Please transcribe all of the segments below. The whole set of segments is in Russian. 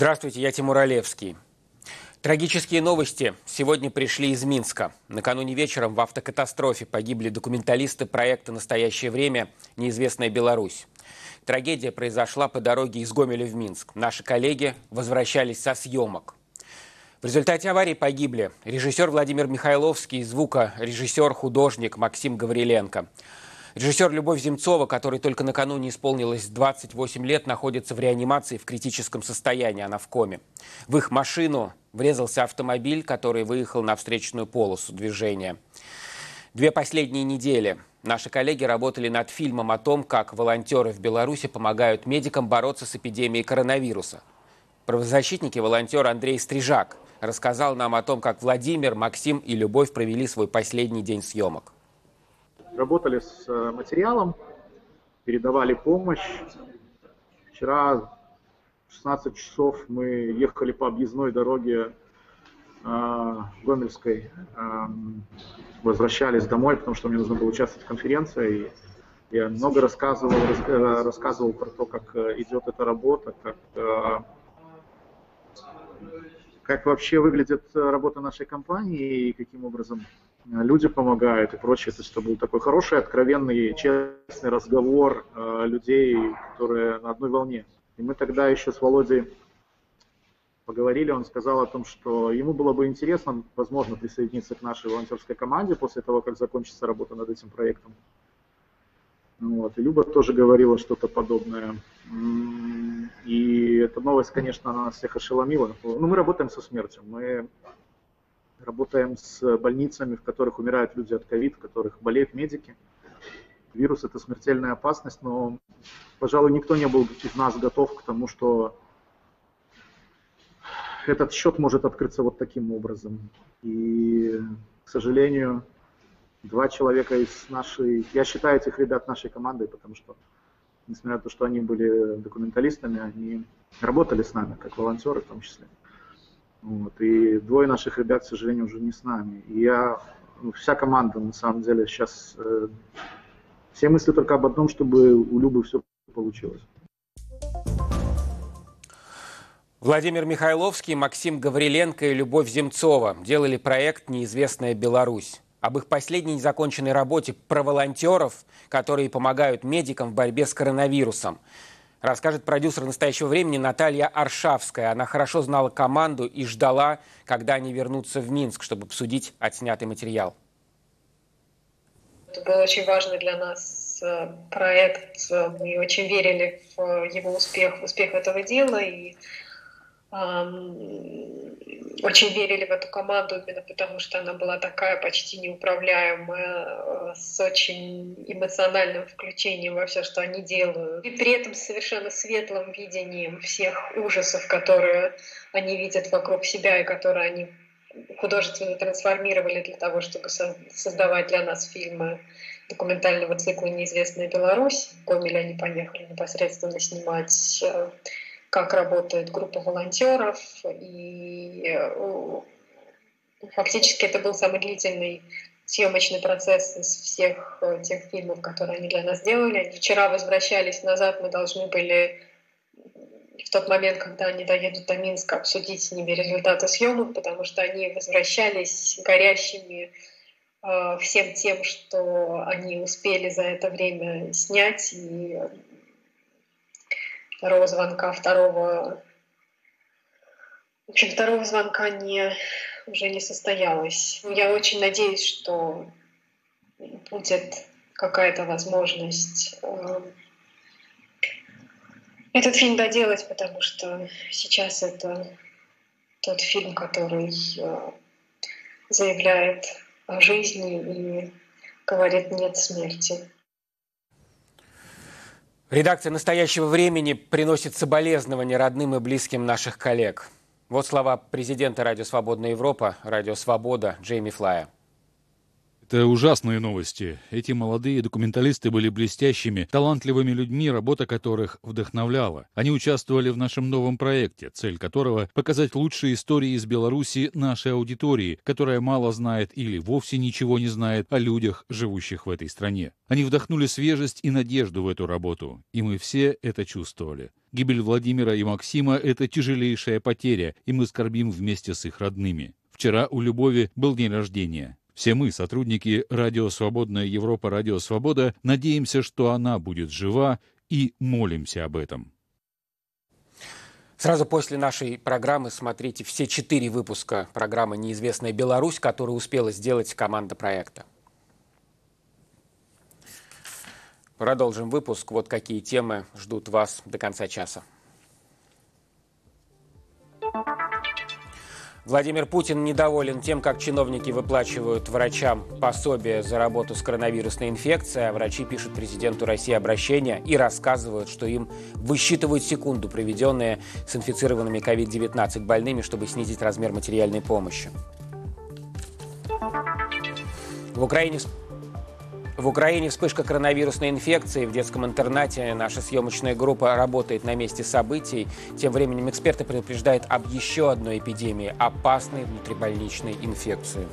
Здравствуйте, я Тимур Олевский. Трагические новости сегодня пришли из Минска. Накануне вечером в автокатастрофе погибли документалисты проекта «Настоящее время. Неизвестная Беларусь». Трагедия произошла по дороге из Гомеля в Минск. Наши коллеги возвращались со съемок. В результате аварии погибли режиссер Владимир Михайловский, звукорежиссер, художник Максим Гавриленко. Режиссер Любовь Земцова, который только накануне исполнилось 28 лет, находится в реанимации в критическом состоянии, она в коме. В их машину врезался автомобиль, который выехал на встречную полосу движения. Две последние недели наши коллеги работали над фильмом о том, как волонтеры в Беларуси помогают медикам бороться с эпидемией коронавируса. Правозащитник и волонтер Андрей Стрижак рассказал нам о том, как Владимир, Максим и Любовь провели свой последний день съемок работали с э, материалом, передавали помощь. Вчера в 16 часов мы ехали по объездной дороге э, Гомельской, э, возвращались домой, потому что мне нужно было участвовать в конференции. И я много рассказывал, рас, рассказывал про то, как идет эта работа, как, как вообще выглядит работа нашей компании и каким образом люди помогают и прочее. То есть это был такой хороший, откровенный, честный разговор э, людей, которые на одной волне. И мы тогда еще с Володей поговорили, он сказал о том, что ему было бы интересно, возможно, присоединиться к нашей волонтерской команде после того, как закончится работа над этим проектом. Вот. И Люба тоже говорила что-то подобное. И эта новость, конечно, нас всех ошеломила. Ну, мы работаем со смертью. Мы работаем с больницами, в которых умирают люди от ковид, в которых болеют медики. Вирус – это смертельная опасность, но, пожалуй, никто не был из нас готов к тому, что этот счет может открыться вот таким образом. И, к сожалению, два человека из нашей... Я считаю этих ребят нашей командой, потому что, несмотря на то, что они были документалистами, они работали с нами, как волонтеры в том числе. Вот. И двое наших ребят, к сожалению, уже не с нами. И я, ну, вся команда, на самом деле, сейчас э, все мысли только об одном, чтобы у Любы все получилось. Владимир Михайловский, Максим Гавриленко и Любовь Земцова делали проект «Неизвестная Беларусь» об их последней незаконченной работе про волонтеров, которые помогают медикам в борьбе с коронавирусом расскажет продюсер настоящего времени Наталья Аршавская. Она хорошо знала команду и ждала, когда они вернутся в Минск, чтобы обсудить отснятый материал. Это был очень важный для нас э, проект. Мы очень верили в его успех, в успех этого дела. И очень верили в эту команду именно потому, что она была такая почти неуправляемая, э, с очень эмоциональным включением во все, что они делают. И при этом совершенно светлым видением всех ужасов, которые они видят вокруг себя и которые они художественно трансформировали для того, чтобы создавать для нас фильмы документального цикла «Неизвестная Беларусь». В Гомеле они поехали непосредственно снимать э, как работает группа волонтеров. И э, фактически это был самый длительный съемочный процесс из всех э, тех фильмов, которые они для нас делали. Вчера возвращались назад, мы должны были в тот момент, когда они доедут до Минска, обсудить с ними результаты съемок, потому что они возвращались горящими э, всем тем, что они успели за это время снять, и второго звонка, второго... В общем, второго звонка не, уже не состоялось. Я очень надеюсь, что будет какая-то возможность э, этот фильм доделать, потому что сейчас это тот фильм, который э, заявляет о жизни и говорит «нет смерти». Редакция «Настоящего времени» приносит соболезнования родным и близким наших коллег. Вот слова президента Радио Свободная Европа, Радио Свобода Джейми Флая. Это ужасные новости. Эти молодые документалисты были блестящими, талантливыми людьми, работа которых вдохновляла. Они участвовали в нашем новом проекте, цель которого — показать лучшие истории из Беларуси нашей аудитории, которая мало знает или вовсе ничего не знает о людях, живущих в этой стране. Они вдохнули свежесть и надежду в эту работу, и мы все это чувствовали. Гибель Владимира и Максима — это тяжелейшая потеря, и мы скорбим вместе с их родными. Вчера у Любови был день рождения. Все мы, сотрудники Радио Свободная Европа, Радио Свобода, надеемся, что она будет жива и молимся об этом. Сразу после нашей программы смотрите все четыре выпуска программы «Неизвестная Беларусь», которую успела сделать команда проекта. Продолжим выпуск. Вот какие темы ждут вас до конца часа. Владимир Путин недоволен тем, как чиновники выплачивают врачам пособие за работу с коронавирусной инфекцией, а врачи пишут президенту России обращение и рассказывают, что им высчитывают секунду, проведенные с инфицированными COVID-19 больными, чтобы снизить размер материальной помощи. В Украине в Украине вспышка коронавирусной инфекции. В детском интернате наша съемочная группа работает на месте событий. Тем временем эксперты предупреждают об еще одной эпидемии – опасной внутрибольничной инфекции.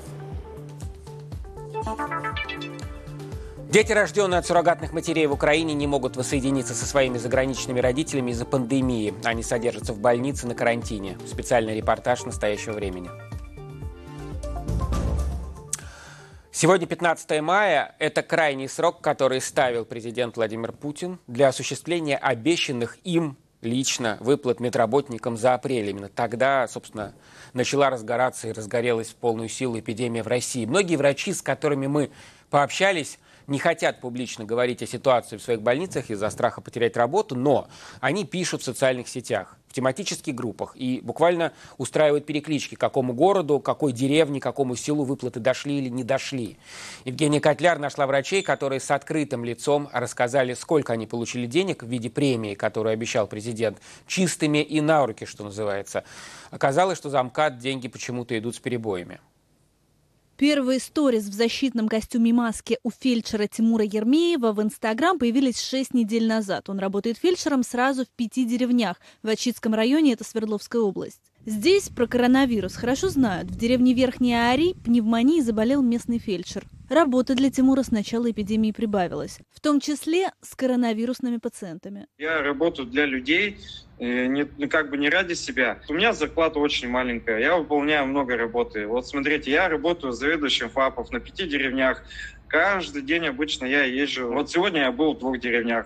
Дети, рожденные от суррогатных матерей в Украине, не могут воссоединиться со своими заграничными родителями из-за пандемии. Они содержатся в больнице на карантине. Специальный репортаж настоящего времени. Сегодня 15 мая – это крайний срок, который ставил президент Владимир Путин для осуществления обещанных им лично выплат медработникам за апрель. Именно тогда, собственно, начала разгораться и разгорелась в полную силу эпидемия в России. Многие врачи, с которыми мы пообщались, не хотят публично говорить о ситуации в своих больницах из-за страха потерять работу, но они пишут в социальных сетях тематических группах и буквально устраивают переклички, какому городу, какой деревне, какому селу выплаты дошли или не дошли. Евгения Котляр нашла врачей, которые с открытым лицом рассказали, сколько они получили денег в виде премии, которую обещал президент, чистыми и на руки, что называется. Оказалось, что за МКАД деньги почему-то идут с перебоями. Первые сторис в защитном костюме маске у фельдшера Тимура Ермеева в Инстаграм появились 6 недель назад. Он работает фельдшером сразу в пяти деревнях. В Ачитском районе это Свердловская область. Здесь про коронавирус хорошо знают. В деревне Верхняя Ари пневмонией заболел местный фельдшер. Работы для Тимура с начала эпидемии прибавилось, в том числе с коронавирусными пациентами. Я работаю для людей, э, не, ну, как бы не ради себя. У меня зарплата очень маленькая, я выполняю много работы. Вот смотрите, я работаю заведующим ФАПов на пяти деревнях. Каждый день обычно я езжу. Вот сегодня я был в двух деревнях.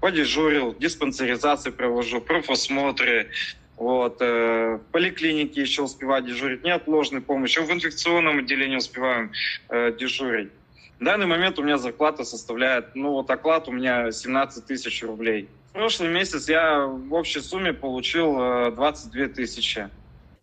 Подежурил, диспансеризации провожу, профосмотры, вот, э, в поликлинике еще успеваю дежурить, неотложной помощи. В инфекционном отделении успеваем э, дежурить. В данный момент у меня зарплата составляет, ну вот оклад у меня 17 тысяч рублей. В прошлый месяц я в общей сумме получил э, 22 тысячи.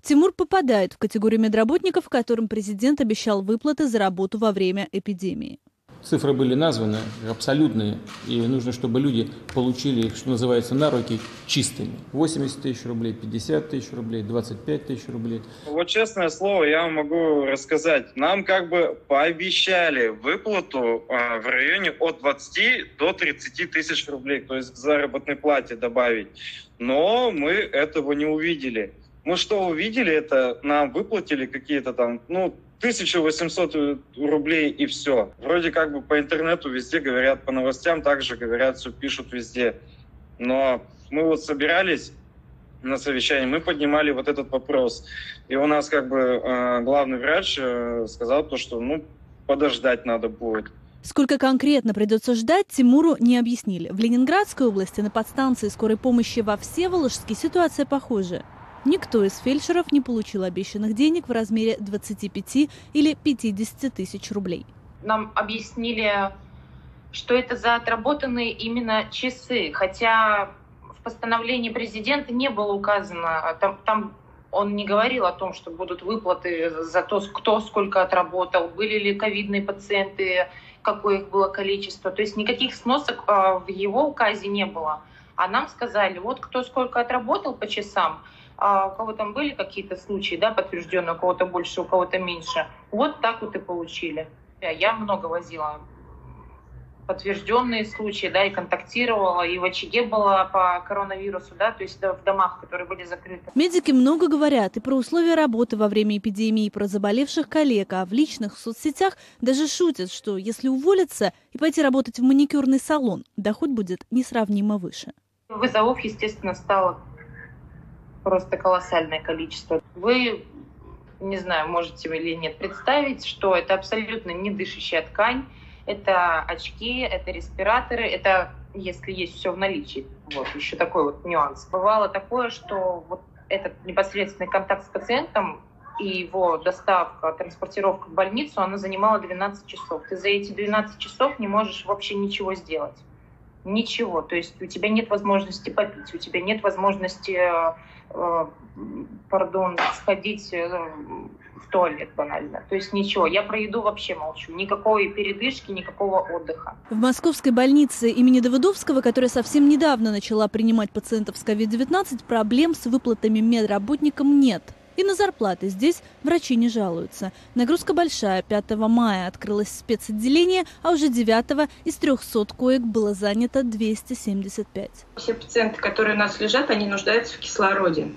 Тимур попадает в категорию медработников, которым президент обещал выплаты за работу во время эпидемии. Цифры были названы абсолютные, и нужно, чтобы люди получили их, что называется, на руки чистыми. 80 тысяч рублей, 50 тысяч рублей, 25 тысяч рублей. Вот честное слово, я вам могу рассказать. Нам как бы пообещали выплату а, в районе от 20 до 30 тысяч рублей, то есть к заработной плате добавить. Но мы этого не увидели. Мы что увидели, это нам выплатили какие-то там, ну, 1800 рублей и все. Вроде как бы по интернету везде говорят, по новостям также говорят, все пишут везде. Но мы вот собирались на совещании, мы поднимали вот этот вопрос. И у нас как бы э, главный врач э, сказал то, что ну подождать надо будет. Сколько конкретно придется ждать, Тимуру не объяснили. В Ленинградской области на подстанции скорой помощи во Всеволожске ситуация похожая. Никто из фельдшеров не получил обещанных денег в размере 25 или 50 тысяч рублей. Нам объяснили, что это за отработанные именно часы, хотя в постановлении президента не было указано, там, там он не говорил о том, что будут выплаты за то, кто сколько отработал, были ли ковидные пациенты, какое их было количество. То есть никаких сносок а, в его указе не было. А нам сказали, вот кто сколько отработал по часам, а у кого там были какие-то случаи, да, подтвержденные, у кого-то больше, у кого-то меньше. Вот так вот и получили. Я много возила подтвержденные случаи, да, и контактировала, и в очаге была по коронавирусу, да, то есть в домах, которые были закрыты. Медики много говорят и про условия работы во время эпидемии, и про заболевших коллег, а в личных соцсетях даже шутят, что если уволиться и пойти работать в маникюрный салон, доход будет несравнимо выше. Вызовов, естественно, стало просто колоссальное количество. Вы, не знаю, можете или нет представить, что это абсолютно не дышащая ткань, это очки, это респираторы, это если есть все в наличии. Вот еще такой вот нюанс. Бывало такое, что вот этот непосредственный контакт с пациентом и его доставка, транспортировка в больницу, она занимала 12 часов. Ты за эти 12 часов не можешь вообще ничего сделать. Ничего. То есть у тебя нет возможности попить, у тебя нет возможности, э, э пардон, сходить э, в туалет банально. То есть ничего. Я про еду вообще молчу. Никакой передышки, никакого отдыха. В московской больнице имени Давыдовского, которая совсем недавно начала принимать пациентов с COVID-19, проблем с выплатами медработникам нет. И на зарплаты здесь врачи не жалуются. Нагрузка большая. 5 мая открылось спецотделение, а уже 9 из 300 коек было занято 275. Все пациенты, которые у нас лежат, они нуждаются в кислороде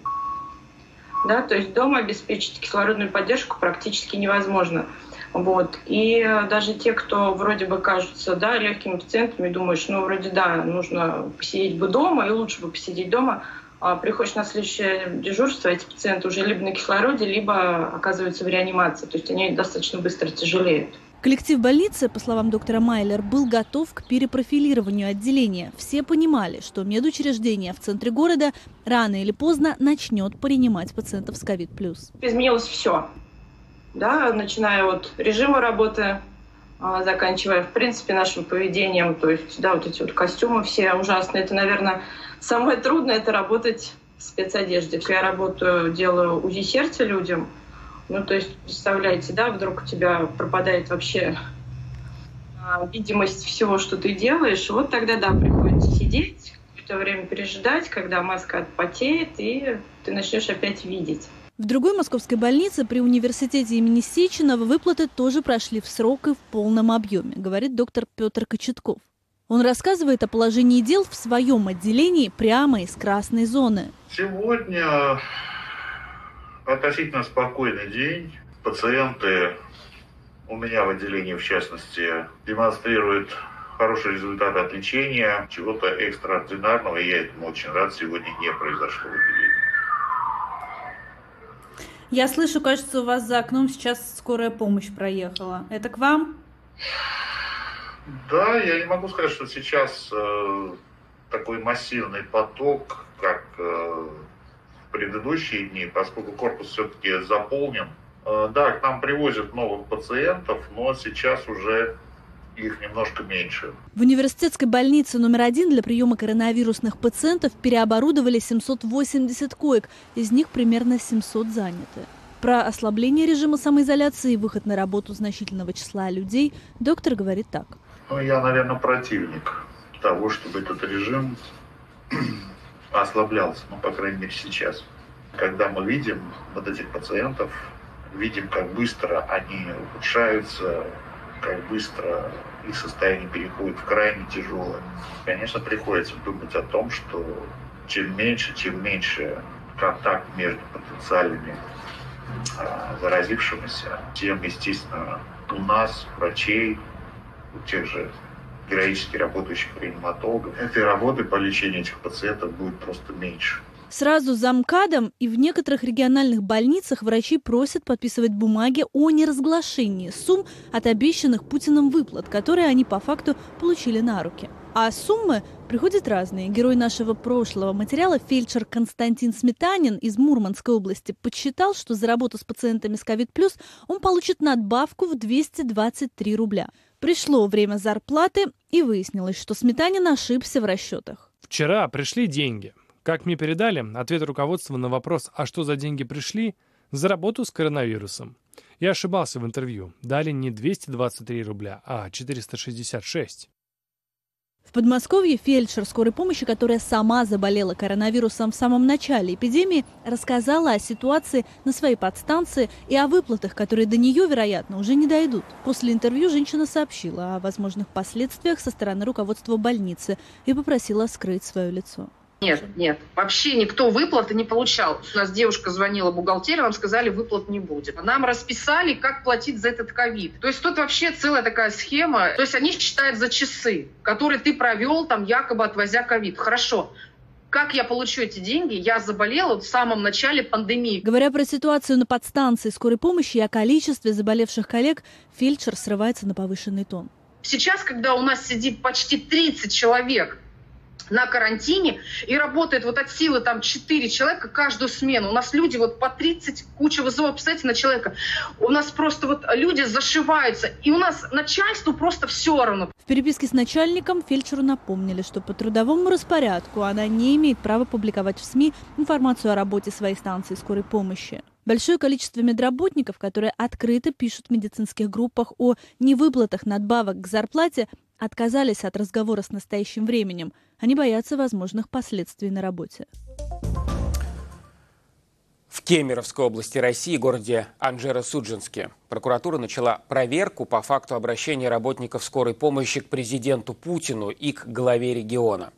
да, то есть дома обеспечить кислородную поддержку практически невозможно. Вот. И даже те, кто вроде бы кажутся да, легкими пациентами, думаешь, ну вроде да, нужно посидеть бы дома, и лучше бы посидеть дома, приходишь на следующее дежурство, эти пациенты уже либо на кислороде, либо оказываются в реанимации. То есть они достаточно быстро тяжелеют. Коллектив больницы, по словам доктора Майлер, был готов к перепрофилированию отделения. Все понимали, что медучреждение в центре города рано или поздно начнет принимать пациентов с ковид+. Изменилось все, да, начиная от режима работы, а, заканчивая, в принципе, нашим поведением. То есть, да, вот эти вот костюмы все ужасные. Это, наверное, самое трудное – это работать в спецодежде. Я работаю, делаю УЗИ сердца людям – ну, то есть, представляете, да, вдруг у тебя пропадает вообще а, видимость всего, что ты делаешь, вот тогда, да, приходится сидеть, какое-то время пережидать, когда маска отпотеет, и ты начнешь опять видеть. В другой московской больнице при университете имени Сеченова выплаты тоже прошли в срок и в полном объеме, говорит доктор Петр Кочетков. Он рассказывает о положении дел в своем отделении прямо из красной зоны. Сегодня относительно спокойный день. Пациенты у меня в отделении, в частности, демонстрируют хорошие результаты от лечения. Чего-то экстраординарного, и я этому очень рад, сегодня не произошло в отделении. Я слышу, кажется, у вас за окном сейчас скорая помощь проехала. Это к вам? Да, я не могу сказать, что сейчас э, такой массивный поток, как э, предыдущие дни, поскольку корпус все-таки заполнен. Э, да, к нам привозят новых пациентов, но сейчас уже их немножко меньше. В университетской больнице номер один для приема коронавирусных пациентов переоборудовали 780 коек, из них примерно 700 заняты. Про ослабление режима самоизоляции и выход на работу значительного числа людей доктор говорит так. Ну, я, наверное, противник того, чтобы этот режим ослаблялся, ну, по крайней мере, сейчас. Когда мы видим вот этих пациентов, видим, как быстро они ухудшаются, как быстро их состояние переходит в крайне тяжелое. Конечно, приходится думать о том, что чем меньше, чем меньше контакт между потенциальными а, заразившимися, тем, естественно, у нас, врачей, тех же героически работающих реаниматологов, этой работы по лечению этих пациентов будет просто меньше. Сразу за МКАДом и в некоторых региональных больницах врачи просят подписывать бумаги о неразглашении сумм от обещанных Путиным выплат, которые они по факту получили на руки. А суммы приходят разные. Герой нашего прошлого материала, фельдшер Константин Сметанин из Мурманской области, подсчитал, что за работу с пациентами с COVID+, он получит надбавку в 223 рубля. Пришло время зарплаты, и выяснилось, что Сметанин ошибся в расчетах. Вчера пришли деньги. Как мне передали, ответ руководства на вопрос «А что за деньги пришли?» за работу с коронавирусом. Я ошибался в интервью. Дали не 223 рубля, а 466. В Подмосковье фельдшер скорой помощи, которая сама заболела коронавирусом в самом начале эпидемии, рассказала о ситуации на своей подстанции и о выплатах, которые до нее, вероятно, уже не дойдут. После интервью женщина сообщила о возможных последствиях со стороны руководства больницы и попросила скрыть свое лицо. Нет, нет, вообще никто выплаты не получал. У нас девушка звонила бухгалтерия, нам сказали, выплат не будет. Нам расписали, как платить за этот ковид. То есть тут вообще целая такая схема. То есть они считают за часы, которые ты провел, там, якобы отвозя ковид. Хорошо, как я получу эти деньги? Я заболела в самом начале пандемии. Говоря про ситуацию на подстанции скорой помощи и о количестве заболевших коллег, фельдшер срывается на повышенный тон. Сейчас, когда у нас сидит почти 30 человек на карантине и работает вот от силы там 4 человека каждую смену. У нас люди вот по 30, куча вызовов, представьте, на человека. У нас просто вот люди зашиваются, и у нас начальству просто все равно. В переписке с начальником фельдшеру напомнили, что по трудовому распорядку она не имеет права публиковать в СМИ информацию о работе своей станции скорой помощи. Большое количество медработников, которые открыто пишут в медицинских группах о невыплатах надбавок к зарплате, отказались от разговора с настоящим временем. Они боятся возможных последствий на работе. В Кемеровской области России, городе Анжеро-Судженске, прокуратура начала проверку по факту обращения работников скорой помощи к президенту Путину и к главе региона.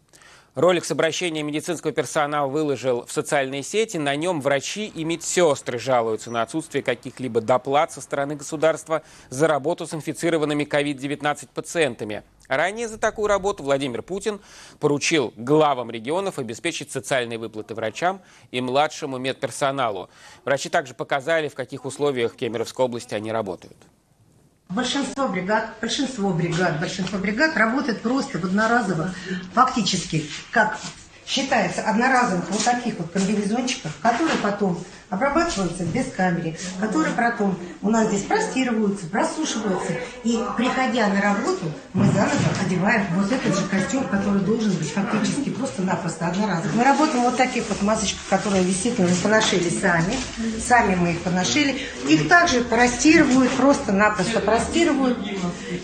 Ролик с обращением медицинского персонала выложил в социальные сети. На нем врачи и медсестры жалуются на отсутствие каких-либо доплат со стороны государства за работу с инфицированными COVID-19 пациентами. Ранее за такую работу Владимир Путин поручил главам регионов обеспечить социальные выплаты врачам и младшему медперсоналу. Врачи также показали, в каких условиях в Кемеровской области они работают. Большинство бригад, большинство бригад, большинство бригад работает просто в одноразово, фактически, как считается, одноразовых вот таких вот комбинезончиках, которые потом обрабатываются без камеры, которые потом у нас здесь простирываются, просушиваются. И приходя на работу, мы заново одеваем вот этот же костюм, который должен быть фактически просто-напросто одноразовый. Мы работаем вот таких вот масочках, которые действительно мы поношили сами. Сами мы их поношили. Их также простирывают, просто-напросто простирывают.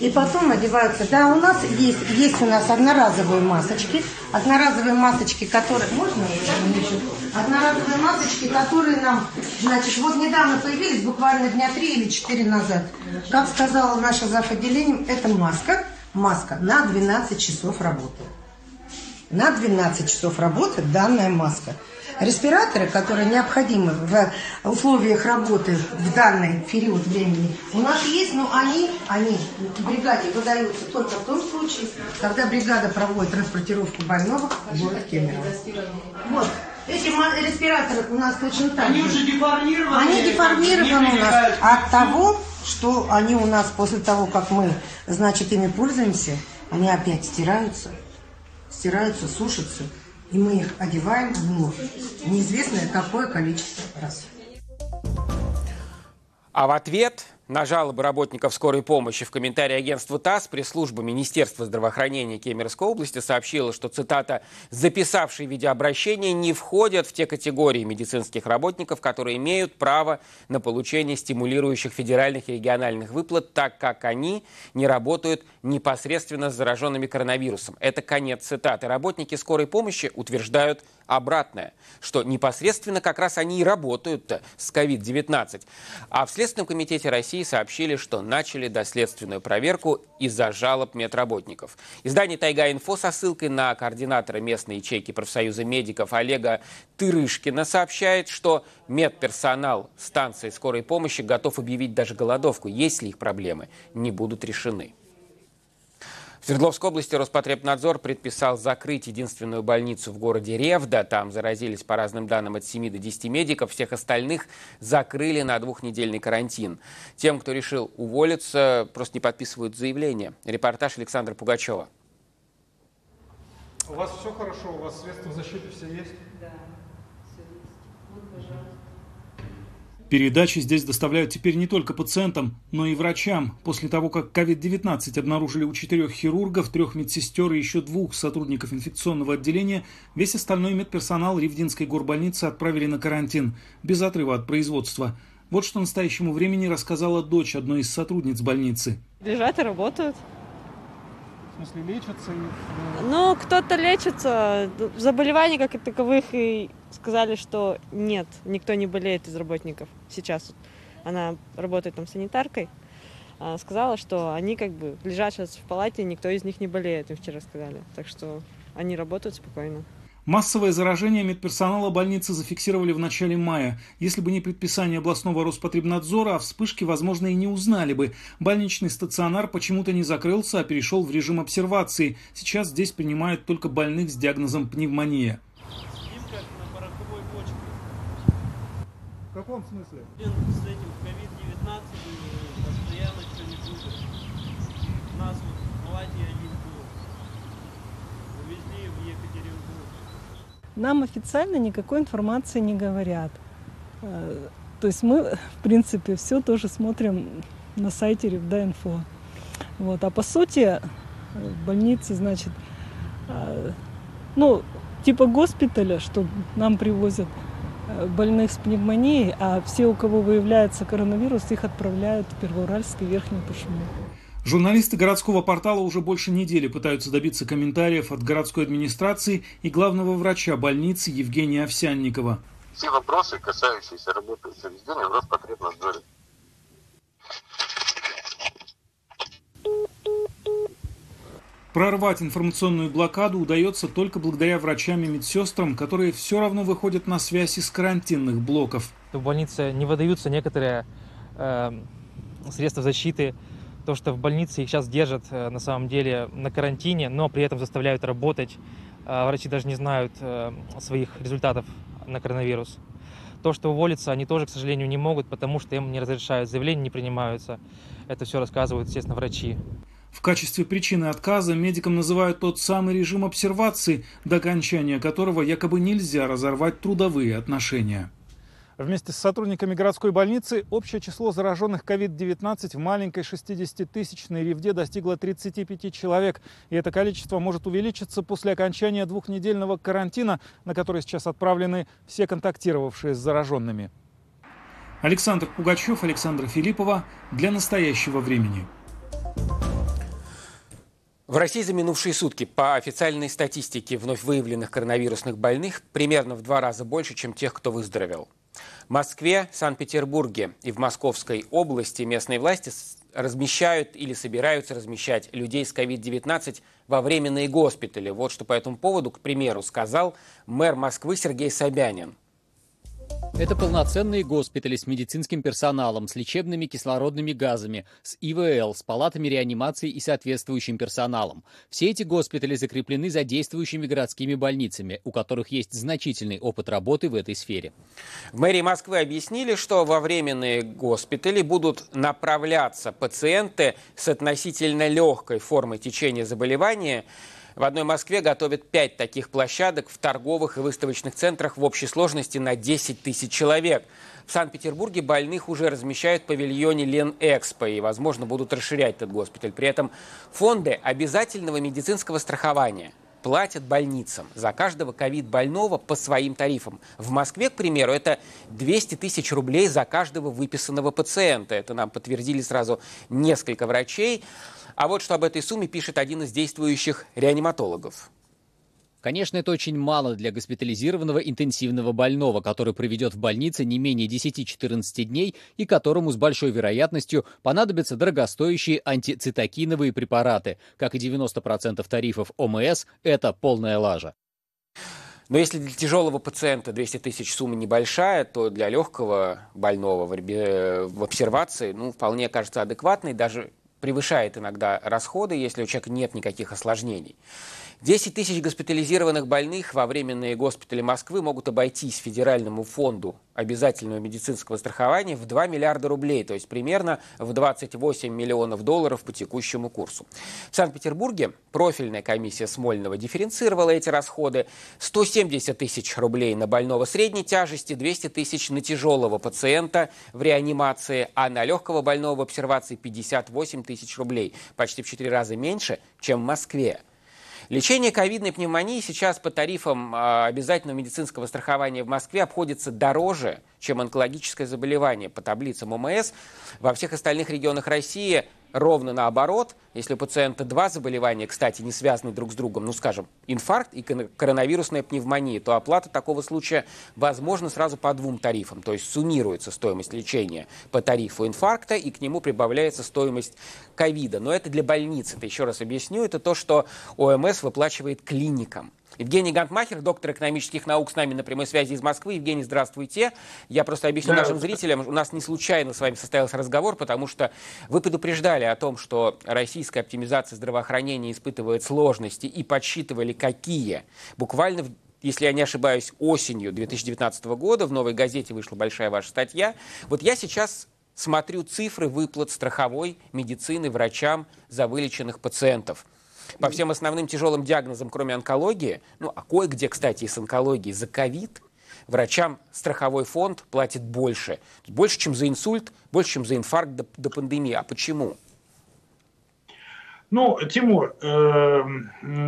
И потом одеваются. Да, у нас есть, есть у нас одноразовые масочки. Одноразовые масочки, которые... Можно? Одноразовые масочки, которые нам значит, вот недавно появились, буквально дня три или четыре назад. Как сказала наша зав. это маска, маска на 12 часов работы. На 12 часов работы данная маска. Респираторы, которые необходимы в условиях работы в данный период времени, у нас есть, но они, они бригаде выдаются только в том случае, когда бригада проводит транспортировку больного в город Кемерово. Вот. Эти респираторы у нас точно так Они уже деформированы. Они деформированы у нас от того, что они у нас после того, как мы, значит, ими пользуемся, они опять стираются, стираются, сушатся, и мы их одеваем вновь. Неизвестное какое количество раз. А в ответ на жалобы работников скорой помощи в комментарии агентству ТАСС пресс-служба Министерства здравоохранения Кемеровской области сообщила, что, цитата, «записавшие видеообращение не входят в те категории медицинских работников, которые имеют право на получение стимулирующих федеральных и региональных выплат, так как они не работают непосредственно с зараженными коронавирусом». Это конец цитаты. Работники скорой помощи утверждают обратное, что непосредственно как раз они и работают с COVID-19. А в Следственном комитете России сообщили, что начали доследственную проверку из-за жалоб медработников. Издание «Тайга-инфо» со ссылкой на координатора местной ячейки профсоюза медиков Олега Тырышкина сообщает, что медперсонал станции скорой помощи готов объявить даже голодовку, если их проблемы не будут решены. В Свердловской области Роспотребнадзор предписал закрыть единственную больницу в городе Ревда. Там заразились, по разным данным, от 7 до 10 медиков. Всех остальных закрыли на двухнедельный карантин. Тем, кто решил уволиться, просто не подписывают заявление. Репортаж Александра Пугачева. У вас все хорошо? У вас средства защиты все есть? Да. Передачи здесь доставляют теперь не только пациентам, но и врачам. После того, как COVID-19 обнаружили у четырех хирургов, трех медсестер и еще двух сотрудников инфекционного отделения, весь остальной медперсонал Ривдинской горбольницы отправили на карантин, без отрыва от производства. Вот что настоящему времени рассказала дочь одной из сотрудниц больницы. Лежат и работают. Смысле, лечатся? И... Ну, кто-то лечится. Заболеваний как таковых и сказали, что нет, никто не болеет из работников сейчас. Она работает там санитаркой. А, сказала, что они как бы лежат сейчас в палате, никто из них не болеет, им вчера сказали. Так что они работают спокойно. Массовое заражение медперсонала больницы зафиксировали в начале мая. Если бы не предписание областного Роспотребнадзора, о вспышке, возможно, и не узнали бы. Больничный стационар почему-то не закрылся, а перешел в режим обсервации. Сейчас здесь принимают только больных с диагнозом пневмония. В каком смысле? С этим COVID-19 постоянно что-нибудь. У нас вот в палате один был. Увезли в Екатеринбург. Нам официально никакой информации не говорят. То есть мы, в принципе, все тоже смотрим на сайте Ревда.инфо. Вот. А по сути, в больнице, значит, ну, типа госпиталя, что нам привозят больных с пневмонией, а все, у кого выявляется коронавирус, их отправляют в Первоуральск и Верхнюю Пышму. Журналисты городского портала уже больше недели пытаются добиться комментариев от городской администрации и главного врача больницы Евгения Овсянникова. Все вопросы, касающиеся работы учреждения в Роспотребнадзоре. Прорвать информационную блокаду удается только благодаря врачам и медсестрам, которые все равно выходят на связь из карантинных блоков. В больнице не выдаются некоторые э, средства защиты, то, что в больнице их сейчас держат э, на самом деле на карантине, но при этом заставляют работать. Э, врачи даже не знают э, своих результатов на коронавирус. То, что уволиться они тоже, к сожалению, не могут, потому что им не разрешают, заявления не принимаются. Это все рассказывают, естественно, врачи. В качестве причины отказа медикам называют тот самый режим обсервации, до окончания которого якобы нельзя разорвать трудовые отношения. Вместе с сотрудниками городской больницы общее число зараженных COVID-19 в маленькой 60-тысячной Ревде достигло 35 человек. И это количество может увеличиться после окончания двухнедельного карантина, на который сейчас отправлены все контактировавшие с зараженными. Александр Пугачев, Александра Филиппова. Для настоящего времени. В России за минувшие сутки по официальной статистике вновь выявленных коронавирусных больных примерно в два раза больше, чем тех, кто выздоровел. Москве, Санкт-Петербурге и в Московской области местные власти размещают или собираются размещать людей с COVID-19 во временные госпитали. Вот что по этому поводу, к примеру, сказал мэр Москвы Сергей Собянин. Это полноценные госпитали с медицинским персоналом, с лечебными кислородными газами, с ИВЛ, с палатами реанимации и соответствующим персоналом. Все эти госпитали закреплены за действующими городскими больницами, у которых есть значительный опыт работы в этой сфере. В мэрии Москвы объяснили, что во временные госпитали будут направляться пациенты с относительно легкой формой течения заболевания, в одной Москве готовят пять таких площадок в торговых и выставочных центрах в общей сложности на 10 тысяч человек. В Санкт-Петербурге больных уже размещают в павильоне Ленэкспо и, возможно, будут расширять этот госпиталь. При этом фонды обязательного медицинского страхования платят больницам за каждого ковид-больного по своим тарифам. В Москве, к примеру, это 200 тысяч рублей за каждого выписанного пациента. Это нам подтвердили сразу несколько врачей. А вот что об этой сумме пишет один из действующих реаниматологов. Конечно, это очень мало для госпитализированного интенсивного больного, который проведет в больнице не менее 10-14 дней и которому с большой вероятностью понадобятся дорогостоящие антицитокиновые препараты. Как и 90% тарифов ОМС, это полная лажа. Но если для тяжелого пациента 200 тысяч сумма небольшая, то для легкого больного в обсервации ну, вполне кажется адекватной, даже превышает иногда расходы, если у человека нет никаких осложнений. 10 тысяч госпитализированных больных во временные госпитали Москвы могут обойтись Федеральному фонду обязательного медицинского страхования в 2 миллиарда рублей, то есть примерно в 28 миллионов долларов по текущему курсу. В Санкт-Петербурге профильная комиссия Смольного дифференцировала эти расходы. 170 тысяч рублей на больного средней тяжести, 200 тысяч на тяжелого пациента в реанимации, а на легкого больного в обсервации 58 тысяч рублей, почти в 4 раза меньше, чем в Москве. Лечение ковидной пневмонии сейчас по тарифам а, обязательного медицинского страхования в Москве обходится дороже, чем онкологическое заболевание. По таблицам ОМС во всех остальных регионах России ровно наоборот. Если у пациента два заболевания, кстати, не связаны друг с другом, ну, скажем, инфаркт и коронавирусная пневмония, то оплата такого случая возможна сразу по двум тарифам. То есть суммируется стоимость лечения по тарифу инфаркта и к нему прибавляется стоимость ковида. Но это для больницы. Это еще раз объясню. Это то, что ОМС выплачивает клиникам. Евгений Гантмахер, доктор экономических наук, с нами на прямой связи из Москвы. Евгений, здравствуйте. Я просто объясню да. нашим зрителям, у нас не случайно с вами состоялся разговор, потому что вы предупреждали о том, что российская оптимизация здравоохранения испытывает сложности и подсчитывали, какие. Буквально если я не ошибаюсь, осенью 2019 года в «Новой газете» вышла большая ваша статья. Вот я сейчас смотрю цифры выплат страховой медицины врачам за вылеченных пациентов – по всем основным тяжелым диагнозам, кроме онкологии, ну, а кое-где, кстати, и с онкологией, за ковид, врачам страховой фонд платит больше. Больше, чем за инсульт, больше, чем за инфаркт до, до пандемии. А почему? Ну, Тимур, э,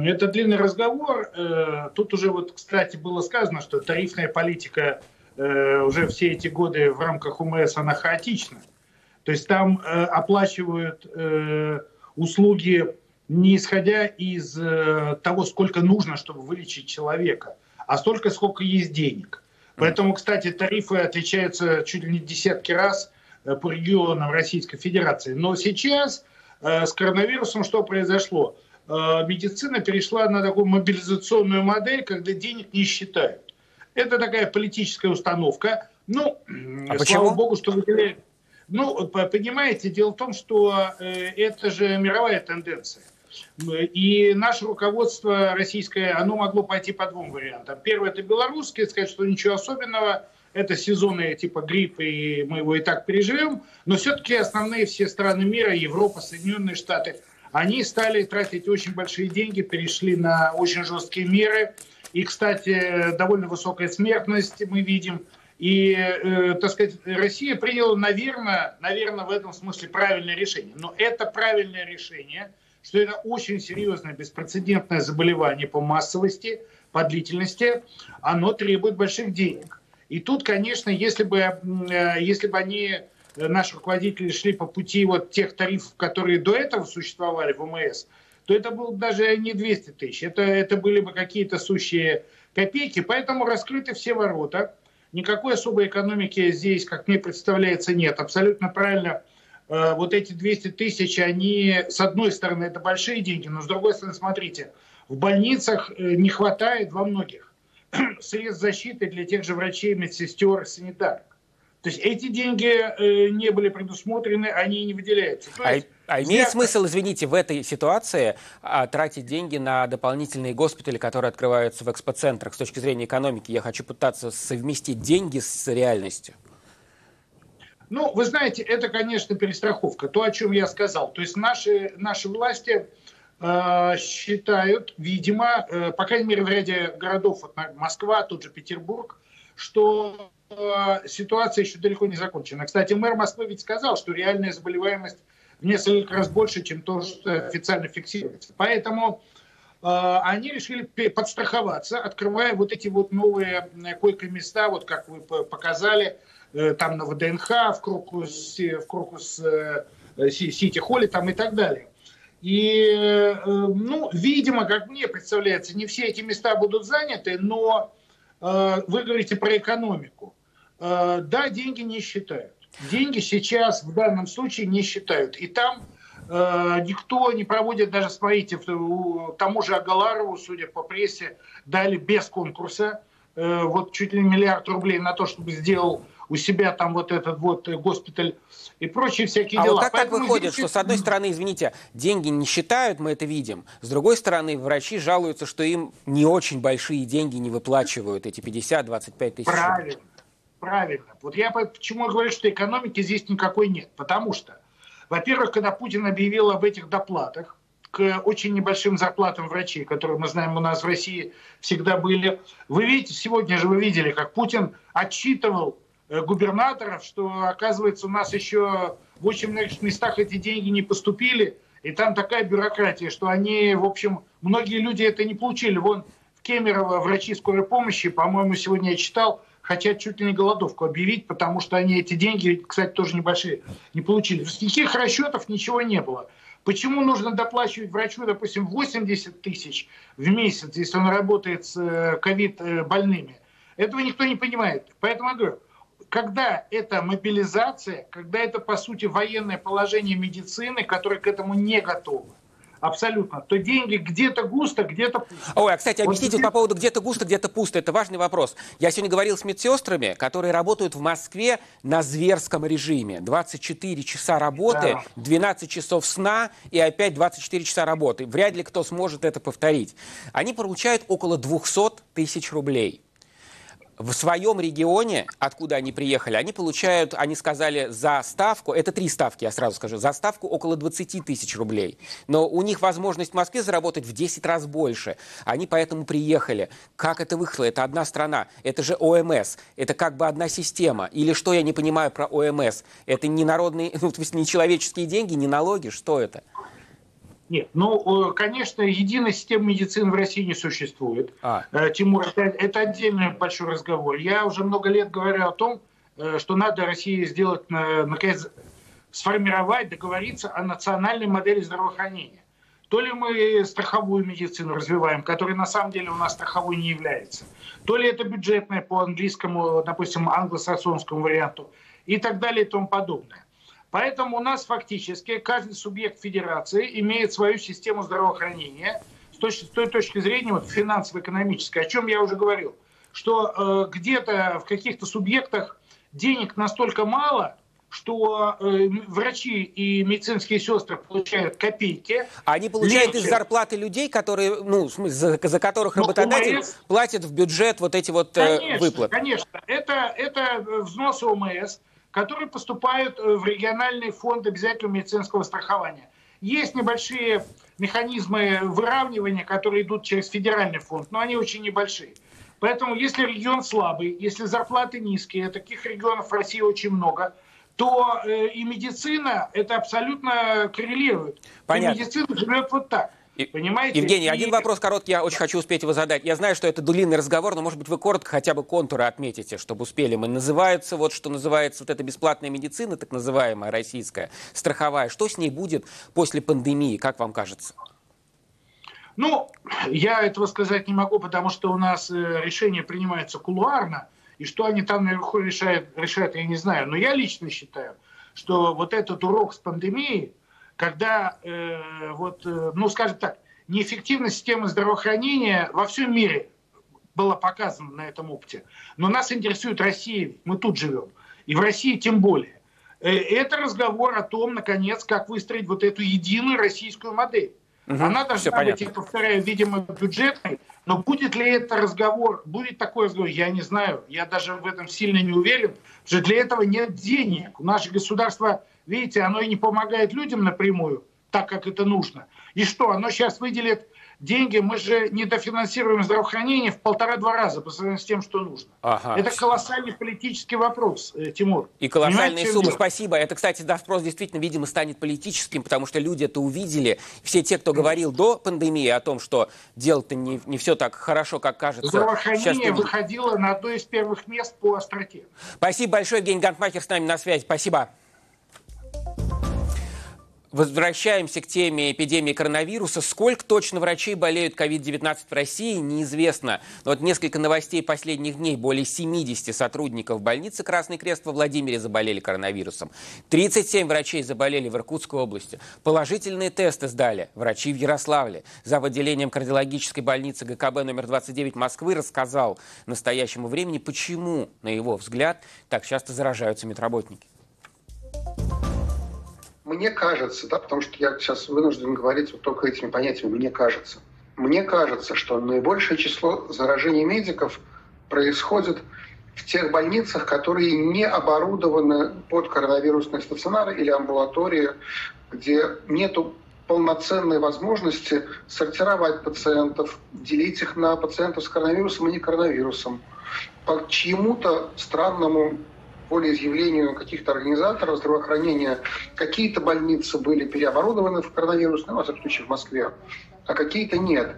это длинный разговор. Э, тут уже вот, кстати, было сказано, что тарифная политика э, уже все эти годы в рамках УМС, она хаотична. То есть там э, оплачивают услуги не исходя из э, того, сколько нужно, чтобы вылечить человека, а столько, сколько есть денег. Поэтому, кстати, тарифы отличаются чуть ли не десятки раз э, по регионам Российской Федерации. Но сейчас э, с коронавирусом что произошло? Медицина перешла на такую мобилизационную модель, когда денег не считают. Это такая политическая установка. Ну, а слава почему? богу, что выделяют. Ну, понимаете, дело в том, что это же мировая тенденция. И наше руководство российское, оно могло пойти по двум вариантам. Первое – это белорусское, сказать, что ничего особенного, это сезонные типа грипп, и мы его и так переживем. Но все-таки основные все страны мира, Европа, Соединенные Штаты, они стали тратить очень большие деньги, перешли на очень жесткие меры. И, кстати, довольно высокая смертность мы видим. И, э, так сказать, Россия приняла, наверное, наверное, в этом смысле правильное решение. Но это правильное решение – что это очень серьезное беспрецедентное заболевание по массовости, по длительности, оно требует больших денег. И тут, конечно, если бы, э, если бы они, э, наши руководители, шли по пути вот тех тарифов, которые до этого существовали в ОМС, то это было даже не 200 тысяч, это, это были бы какие-то сущие копейки, поэтому раскрыты все ворота. Никакой особой экономики здесь, как мне представляется, нет. Абсолютно правильно вот эти 200 тысяч, они, с одной стороны, это большие деньги, но с другой стороны, смотрите, в больницах э, не хватает во многих средств защиты для тех же врачей, медсестер, санитарок. То есть эти деньги э, не были предусмотрены, они не выделяются. То а, есть, а имеет я... смысл, извините, в этой ситуации а, тратить деньги на дополнительные госпитали, которые открываются в экспоцентрах с точки зрения экономики? Я хочу пытаться совместить деньги с реальностью. Ну, вы знаете, это, конечно, перестраховка. То, о чем я сказал. То есть наши, наши власти э, считают, видимо, э, по крайней мере, в ряде городов, вот, Москва, тот же Петербург, что э, ситуация еще далеко не закончена. Кстати, мэр Москвы ведь сказал, что реальная заболеваемость в несколько раз больше, чем то, что официально фиксируется. Поэтому э, они решили подстраховаться, открывая вот эти вот новые э, койко-места, вот как вы показали, там на ВДНХ, в Крокус, в Крокус э, Сити Холли там и так далее. И, э, ну, видимо, как мне представляется, не все эти места будут заняты, но вы говорите про экономику. Да, деньги не считают. Деньги сейчас в данном случае не считают. И там никто не проводит, даже смотрите, тому же Агаларову, судя по прессе, дали без конкурса вот чуть ли миллиард рублей на то, чтобы сделал у себя там вот этот вот госпиталь и прочие всякие а дела. Вот как Поэтому так выходит, здесь... что с одной стороны, извините, деньги не считают, мы это видим, с другой стороны, врачи жалуются, что им не очень большие деньги не выплачивают, эти 50-25 тысяч. Правильно, правильно. Вот я почему говорю, что экономики здесь никакой нет. Потому что, во-первых, когда Путин объявил об этих доплатах, к очень небольшим зарплатам врачей, которые мы знаем у нас в России всегда были. Вы видите, сегодня же вы видели, как Путин отчитывал Э, губернаторов, что, оказывается, у нас еще в очень многих местах эти деньги не поступили, и там такая бюрократия, что они, в общем, многие люди это не получили. Вон в Кемерово врачи скорой помощи, по-моему, сегодня я читал, хотят чуть ли не голодовку объявить, потому что они эти деньги, кстати, тоже небольшие, не получили. Никаких расчетов ничего не было. Почему нужно доплачивать врачу, допустим, 80 тысяч в месяц, если он работает с э, ковид-больными? Этого никто не понимает. Поэтому я говорю, когда это мобилизация, когда это, по сути, военное положение медицины, которое к этому не готово, абсолютно, то деньги где-то густо, где-то пусто. Ой, а, кстати, объясните вот, по поводу где-то густо, где-то пусто. Это важный вопрос. Я сегодня говорил с медсестрами, которые работают в Москве на зверском режиме. 24 часа работы, да. 12 часов сна и опять 24 часа работы. Вряд ли кто сможет это повторить. Они получают около 200 тысяч рублей в своем регионе, откуда они приехали, они получают, они сказали, за ставку, это три ставки, я сразу скажу, за ставку около 20 тысяч рублей. Но у них возможность в Москве заработать в 10 раз больше. Они поэтому приехали. Как это вышло? Это одна страна. Это же ОМС. Это как бы одна система. Или что я не понимаю про ОМС? Это не народные, ну, то есть не человеческие деньги, не налоги? Что это? Нет, ну, конечно, единой системы медицины в России не существует. А. Э, Тимур, это, это отдельный большой разговор. Я уже много лет говорю о том, э, что надо России сделать, наконец, сформировать, договориться о национальной модели здравоохранения. То ли мы страховую медицину развиваем, которая на самом деле у нас страховой не является, то ли это бюджетная по английскому, допустим, англосаксонскому варианту и так далее и тому подобное. Поэтому у нас фактически каждый субъект федерации имеет свою систему здравоохранения с, точки, с той точки зрения вот, финансово-экономической, о чем я уже говорил, что э, где-то в каких-то субъектах денег настолько мало, что э, врачи и медицинские сестры получают копейки. Они получают лечат. из зарплаты людей, которые, ну, за, за которых Но работодатель ОМС... платит в бюджет вот эти вот э, конечно, выплаты. Конечно, это, это взносы ОМС которые поступают э, в региональный фонд обязательного медицинского страхования. Есть небольшие механизмы выравнивания, которые идут через федеральный фонд, но они очень небольшие. Поэтому если регион слабый, если зарплаты низкие, таких регионов в России очень много, то э, и медицина это абсолютно коррелирует. Понятно. И медицина живет вот так. Понимаете? Евгений, и... один вопрос короткий, я очень хочу успеть его задать. Я знаю, что это длинный разговор, но, может быть, вы коротко хотя бы контуры отметите, чтобы успели. Мы называются, вот что называется, вот эта бесплатная медицина, так называемая российская, страховая. Что с ней будет после пандемии, как вам кажется? Ну, я этого сказать не могу, потому что у нас э, решение принимается кулуарно, и что они там наверху решают, решают, я не знаю. Но я лично считаю, что вот этот урок с пандемией, когда, э, вот, э, ну, скажем так, неэффективность системы здравоохранения во всем мире была показана на этом опыте. Но нас интересует Россия, мы тут живем. И в России тем более. Э, это разговор о том, наконец, как выстроить вот эту единую российскую модель. Угу, Она должна быть, я повторяю, видимо, бюджетной, но будет ли это разговор, будет такой разговор, я не знаю, я даже в этом сильно не уверен, что для этого нет денег. У нас же государство Видите, оно и не помогает людям напрямую, так как это нужно. И что, оно сейчас выделит деньги, мы же недофинансируем здравоохранение в полтора-два раза по сравнению с тем, что нужно. Ага. Это колоссальный политический вопрос, э, Тимур. И колоссальные суммы. Спасибо. Это, кстати, вопрос действительно, видимо, станет политическим, потому что люди это увидели. Все те, кто говорил до пандемии о том, что дело-то не, не все так хорошо, как кажется. Здравоохранение выходило на одно из первых мест по остроте. Спасибо большое. Евгений Гантмахер с нами на связи. Спасибо. Возвращаемся к теме эпидемии коронавируса. Сколько точно врачей болеют COVID-19 в России, неизвестно. Но вот несколько новостей последних дней. Более 70 сотрудников больницы «Красный крест» во Владимире заболели коронавирусом. 37 врачей заболели в Иркутской области. Положительные тесты сдали врачи в Ярославле. За отделением кардиологической больницы ГКБ номер 29 Москвы рассказал настоящему времени, почему, на его взгляд, так часто заражаются медработники мне кажется, да, потому что я сейчас вынужден говорить вот только этими понятиями, мне кажется. Мне кажется, что наибольшее число заражений медиков происходит в тех больницах, которые не оборудованы под коронавирусные стационары или амбулатории, где нету полноценной возможности сортировать пациентов, делить их на пациентов с коронавирусом и не коронавирусом. По чьему-то странному волеизъявлению каких-то организаторов здравоохранения какие-то больницы были переоборудованы в коронавирус, ну, во всяком случае, в Москве, а какие-то нет.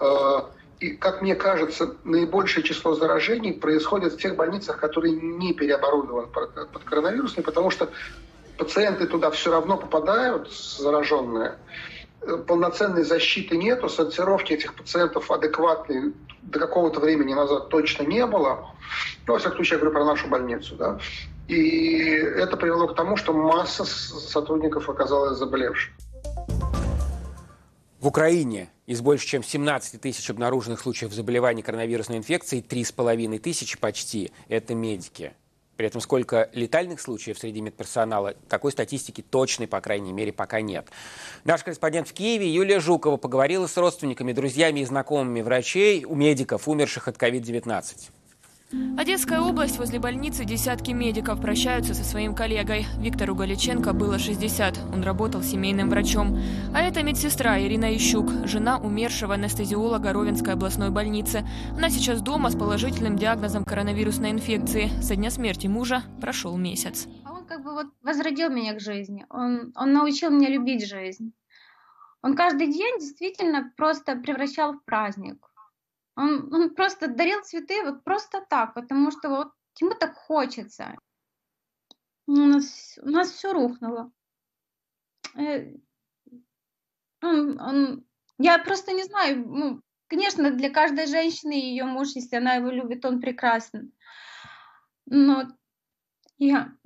Э, И, как мне кажется, наибольшее число заражений происходит в тех больницах, которые не переоборудованы под коронавирусные, потому что пациенты туда все равно попадают, зараженные. Полноценной защиты нету, сортировки этих пациентов адекватной до какого-то времени назад точно не было. Ну, во всяком случае, я говорю про нашу больницу. Да? И это привело к тому, что масса сотрудников оказалась заболевшей. В Украине из больше чем 17 тысяч обнаруженных случаев заболеваний коронавирусной инфекцией 3,5 тысячи почти – это медики. При этом сколько летальных случаев среди медперсонала, такой статистики точной, по крайней мере, пока нет. Наш корреспондент в Киеве Юлия Жукова поговорила с родственниками, друзьями и знакомыми врачей у медиков, умерших от COVID-19. Одесская область. Возле больницы десятки медиков прощаются со своим коллегой. Виктору Галиченко было 60. Он работал семейным врачом. А это медсестра Ирина Ищук, жена умершего анестезиолога Ровенской областной больницы. Она сейчас дома с положительным диагнозом коронавирусной инфекции. Со дня смерти мужа прошел месяц. А он как бы вот возродил меня к жизни. Он, он научил меня любить жизнь. Он каждый день действительно просто превращал в праздник. Он, он просто дарил цветы вот просто так, потому что вот ему так хочется. У нас, у нас все рухнуло. Э, он, он, я просто не знаю, ну, конечно, для каждой женщины ее муж, если она его любит, он прекрасен. Но я,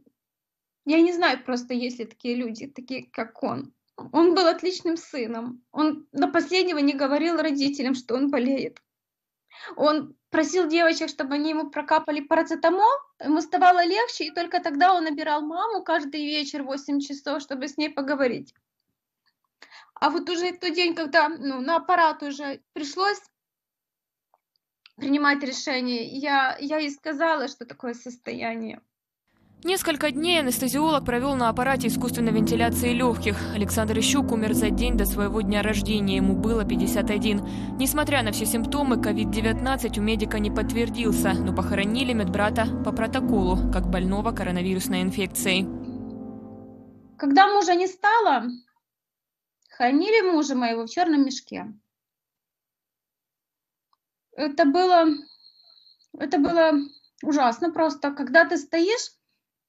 я не знаю просто, есть ли такие люди, такие как он. Он был отличным сыном. Он до последнего не говорил родителям, что он болеет. Он просил девочек, чтобы они ему прокапали парацетамол, ему ставало легче, и только тогда он набирал маму каждый вечер 8 часов, чтобы с ней поговорить. А вот уже тот день, когда ну, на аппарат уже пришлось принимать решение, я, я и сказала, что такое состояние. Несколько дней анестезиолог провел на аппарате искусственной вентиляции легких. Александр Ищук умер за день до своего дня рождения. Ему было 51. Несмотря на все симптомы, COVID-19 у медика не подтвердился, но похоронили медбрата по протоколу, как больного коронавирусной инфекцией. Когда мужа не стало, хоронили мужа моего в черном мешке. Это было, это было ужасно просто. Когда ты стоишь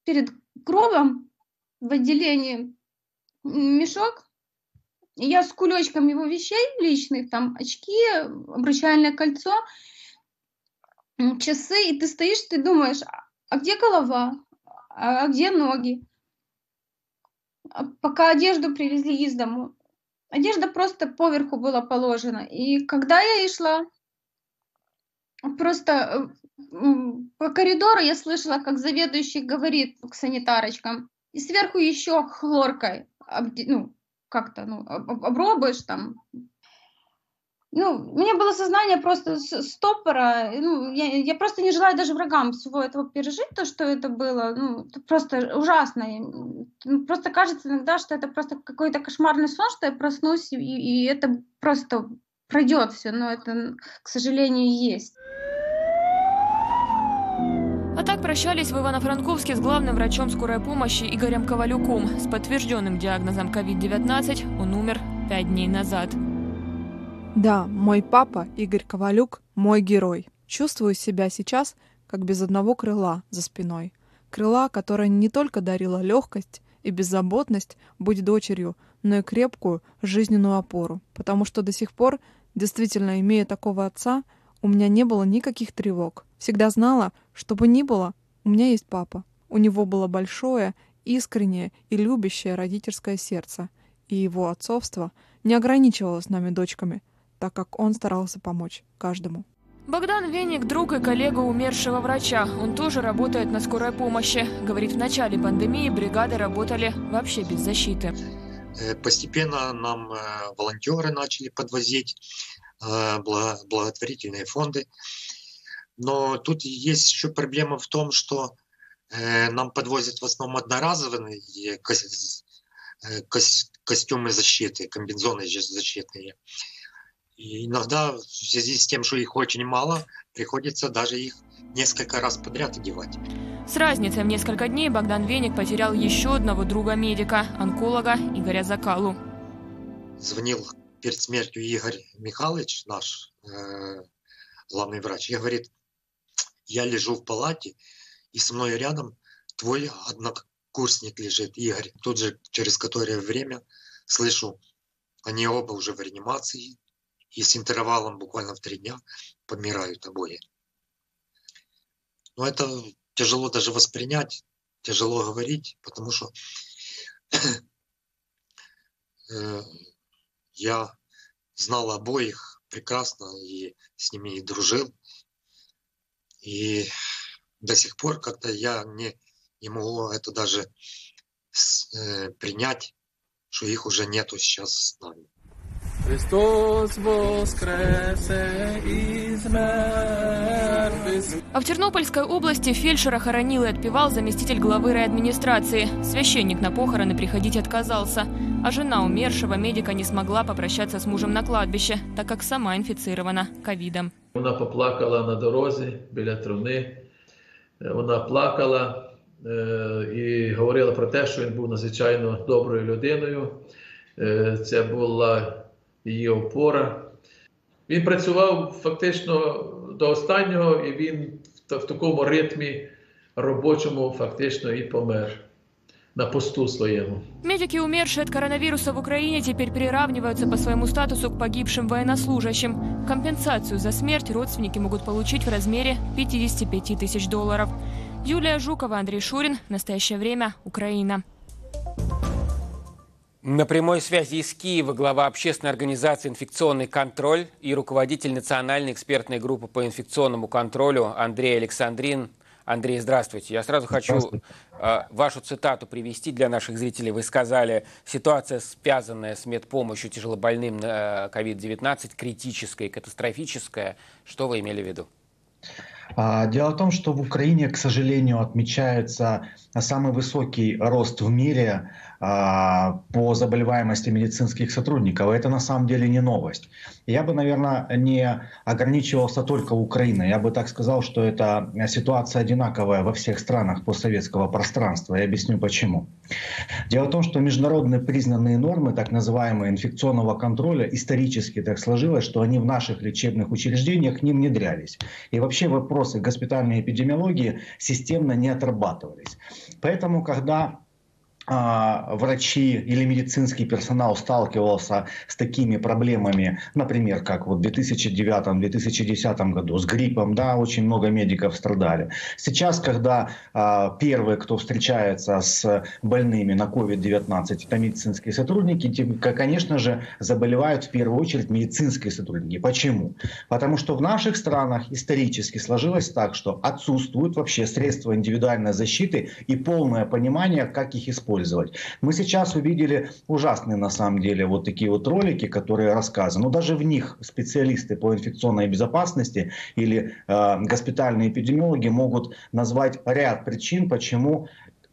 перед гробом в отделении мешок, я с кулечком его вещей личных, там очки, обручальное кольцо, часы, и ты стоишь, ты думаешь, а где голова, а где ноги? А пока одежду привезли из дому, одежда просто поверху была положена. И когда я и шла, просто э, по коридору я слышала, как заведующий говорит к санитарочкам, и сверху еще хлоркой, ну, как-то, ну, обробуешь там. Ну, у меня было сознание просто стопора, ну, я, я просто не желаю даже врагам всего этого пережить, то, что это было, ну, это просто ужасно. Ну, просто кажется иногда, что это просто какой-то кошмарный сон, что я проснусь, и, и это просто пройдет все, но это, к сожалению, есть. А так прощались в Ивано-Франковске с главным врачом скорой помощи Игорем Ковалюком. С подтвержденным диагнозом COVID-19 он умер пять дней назад. Да, мой папа, Игорь Ковалюк, мой герой. Чувствую себя сейчас, как без одного крыла за спиной. Крыла, которое не только дарило легкость и беззаботность быть дочерью, но и крепкую жизненную опору. Потому что до сих пор, действительно имея такого отца, у меня не было никаких тревог. Всегда знала, что бы ни было, у меня есть папа. У него было большое, искреннее и любящее родительское сердце, и его отцовство не ограничивалось нами дочками, так как он старался помочь каждому. Богдан Веник – друг и коллега умершего врача. Он тоже работает на скорой помощи. Говорит, в начале пандемии бригады работали вообще без защиты. Э, постепенно нам э, волонтеры начали подвозить э, благотворительные фонды. Но тут есть еще проблема в том, что э, нам подвозят в основном одноразовые э, костюмы защиты, комбинезоны защитные. И иногда в связи с тем, что их очень мало, приходится даже их несколько раз подряд одевать. С разницей в несколько дней Богдан Веник потерял еще одного друга-медика, онколога Игоря Закалу. Звонил перед смертью Игорь Михайлович, наш э, главный врач. Я говорит, я лежу в палате, и со мной рядом твой однокурсник лежит, Игорь. Тут же через которое время слышу, они оба уже в реанимации, и с интервалом буквально в три дня помирают обои. Но это тяжело даже воспринять, тяжело говорить, потому что э, я знал обоих прекрасно и с ними и дружил. И до сих пор как-то я не, не могу это даже э, принять, что их уже нету сейчас с нами. Христос воскресе из А в Тернопольской области фельдшера хоронил и отпевал заместитель главы райадминистрации. Священник на похороны приходить отказался. А жена умершего медика не смогла попрощаться с мужем на кладбище, так как сама инфицирована ковидом. Она поплакала на дорозі біля труни. Вона плакала і говорила про те, що він був надзвичайно доброю людиною. Це була її опора. Він працював фактично до останнього, і він в такому ритмі робочому фактично і помер. На посту своему. Медики, умершие от коронавируса в Украине, теперь приравниваются по своему статусу к погибшим военнослужащим. Компенсацию за смерть родственники могут получить в размере 55 тысяч долларов. Юлия Жукова, Андрей Шурин. В настоящее время Украина. На прямой связи из Киева глава общественной организации «Инфекционный контроль» и руководитель Национальной экспертной группы по инфекционному контролю Андрей Александрин. Андрей, здравствуйте. Я сразу хочу э, вашу цитату привести для наших зрителей. Вы сказали, ситуация, связанная с медпомощью тяжелобольным на COVID-19, э, критическая и катастрофическая. Что вы имели в виду? А, дело в том, что в Украине, к сожалению, отмечается самый высокий рост в мире по заболеваемости медицинских сотрудников. Это на самом деле не новость. Я бы, наверное, не ограничивался только Украиной. Я бы так сказал, что это ситуация одинаковая во всех странах постсоветского пространства. Я объясню почему. Дело в том, что международные признанные нормы, так называемые инфекционного контроля, исторически так сложилось, что они в наших лечебных учреждениях не внедрялись. И вообще вопросы госпитальной эпидемиологии системно не отрабатывались. Поэтому, когда а, врачи или медицинский персонал сталкивался с такими проблемами, например, как вот в 2009-2010 году с гриппом, да, очень много медиков страдали. Сейчас, когда а, первые, кто встречается с больными на COVID-19, это медицинские сотрудники, конечно же, заболевают в первую очередь медицинские сотрудники. Почему? Потому что в наших странах исторически сложилось так, что отсутствуют вообще средства индивидуальной защиты и полное понимание, как их использовать использовать. Мы сейчас увидели ужасные на самом деле вот такие вот ролики, которые рассказаны. Но даже в них специалисты по инфекционной безопасности или э, госпитальные эпидемиологи могут назвать ряд причин, почему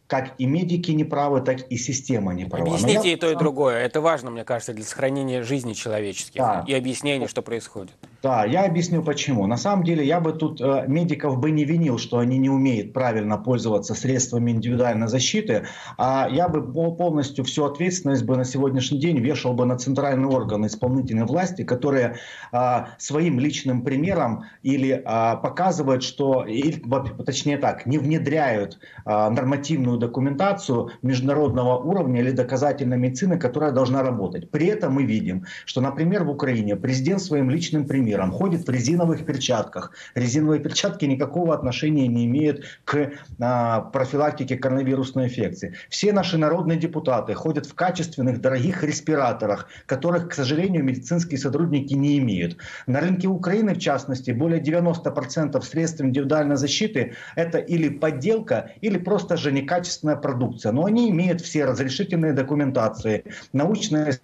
как и медики не правы, так и система не права. Объясните я... и то, и другое. Это важно, мне кажется, для сохранения жизни человеческих да. и объяснения, что происходит. Да, я объясню почему. На самом деле я бы тут э, медиков бы не винил, что они не умеют правильно пользоваться средствами индивидуальной защиты, а я бы полностью всю ответственность бы на сегодняшний день вешал бы на центральные органы исполнительной власти, которые э, своим личным примером или э, показывают, что, или, точнее так, не внедряют э, нормативную документацию международного уровня или доказательной медицины, которая должна работать. При этом мы видим, что, например, в Украине президент своим личным примером ходит в резиновых перчатках. Резиновые перчатки никакого отношения не имеют к а, профилактике коронавирусной инфекции. Все наши народные депутаты ходят в качественных, дорогих респираторах, которых, к сожалению, медицинские сотрудники не имеют. На рынке Украины, в частности, более 90% средств индивидуальной защиты это или подделка, или просто же некачественная качественная продукция, но они имеют все разрешительные документации, научные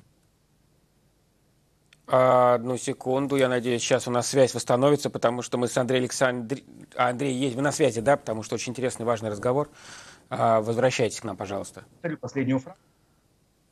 Одну секунду, я надеюсь, сейчас у нас связь восстановится, потому что мы с Андреем Александром... Андрей, есть вы на связи, да? Потому что очень интересный, важный разговор. А, возвращайтесь к нам, пожалуйста. Последнюю фразу.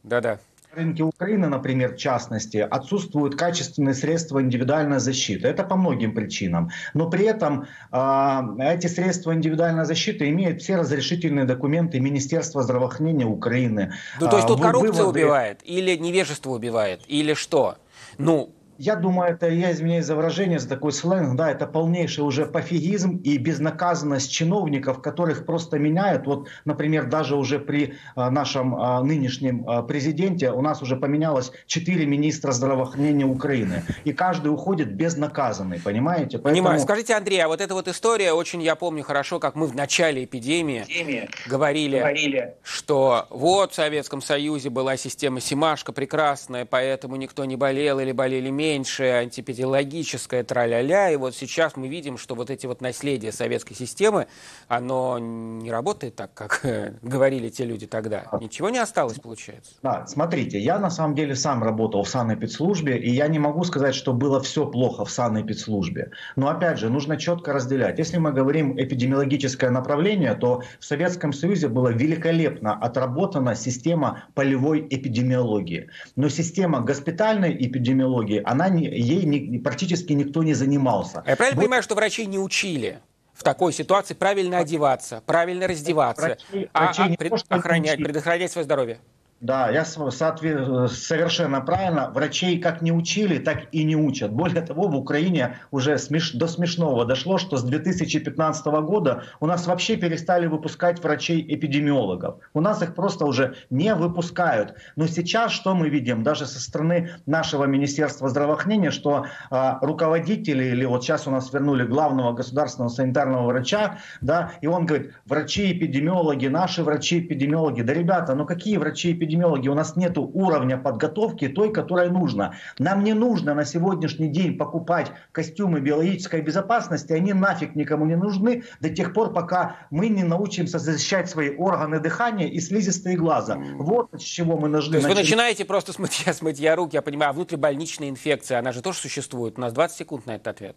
Да-да рынке Украины, например, в частности, отсутствуют качественные средства индивидуальной защиты. Это по многим причинам. Но при этом э, эти средства индивидуальной защиты имеют все разрешительные документы Министерства здравоохранения Украины. Ну, то есть тут а, коррупция выводы... убивает, или невежество убивает, или что? Ну, Я думаю, это, я извиняюсь за выражение, за такой сленг, да, это полнейший уже пофигизм и безнаказанность чиновников, которых просто меняют. Вот, например, даже уже при а, нашем а, нынешнем а, президенте у нас уже поменялось четыре министра здравоохранения Украины. И каждый уходит безнаказанный, понимаете? Поэтому... Понимаю. Скажите, Андрей, а вот эта вот история, очень я помню хорошо, как мы в начале эпидемии, эпидемии говорили, говорили, что вот в Советском Союзе была система Симашка прекрасная, поэтому никто не болел или болели меньше меньше, антипедиологическое, тра-ля-ля. И вот сейчас мы видим, что вот эти вот наследия советской системы, оно не работает так, как говорили те люди тогда. Ничего не осталось, получается. Да, смотрите, я на самом деле сам работал в санэпидслужбе, и я не могу сказать, что было все плохо в санэпидслужбе. Но опять же, нужно четко разделять. Если мы говорим эпидемиологическое направление, то в Советском Союзе была великолепно отработана система полевой эпидемиологии. Но система госпитальной эпидемиологии, она она не, ей не, практически никто не занимался. Я правильно вот. понимаю, что врачей не учили? в такой ситуации правильно одеваться, правильно раздеваться, врачи, а, врачи а пред, охранять, предохранять свое здоровье. Да, я совершенно правильно. Врачей как не учили, так и не учат. Более того, в Украине уже смеш... до смешного дошло, что с 2015 года у нас вообще перестали выпускать врачей-эпидемиологов. У нас их просто уже не выпускают. Но сейчас что мы видим, даже со стороны нашего Министерства здравоохранения, что э, руководители, или вот сейчас у нас вернули главного государственного санитарного врача, да, и он говорит, врачи-эпидемиологи, наши врачи-эпидемиологи. Да, ребята, ну какие врачи-эпидемиологи? Эпидемиологии у нас нет уровня подготовки той, которая нужна. Нам не нужно на сегодняшний день покупать костюмы биологической безопасности, они нафиг никому не нужны до тех пор, пока мы не научимся защищать свои органы дыхания и слизистые глаза. Вот с чего мы должны То есть вы начинаете просто с мытья, с мытья рук, я понимаю, а внутрибольничная инфекция, она же тоже существует? У нас 20 секунд на этот ответ.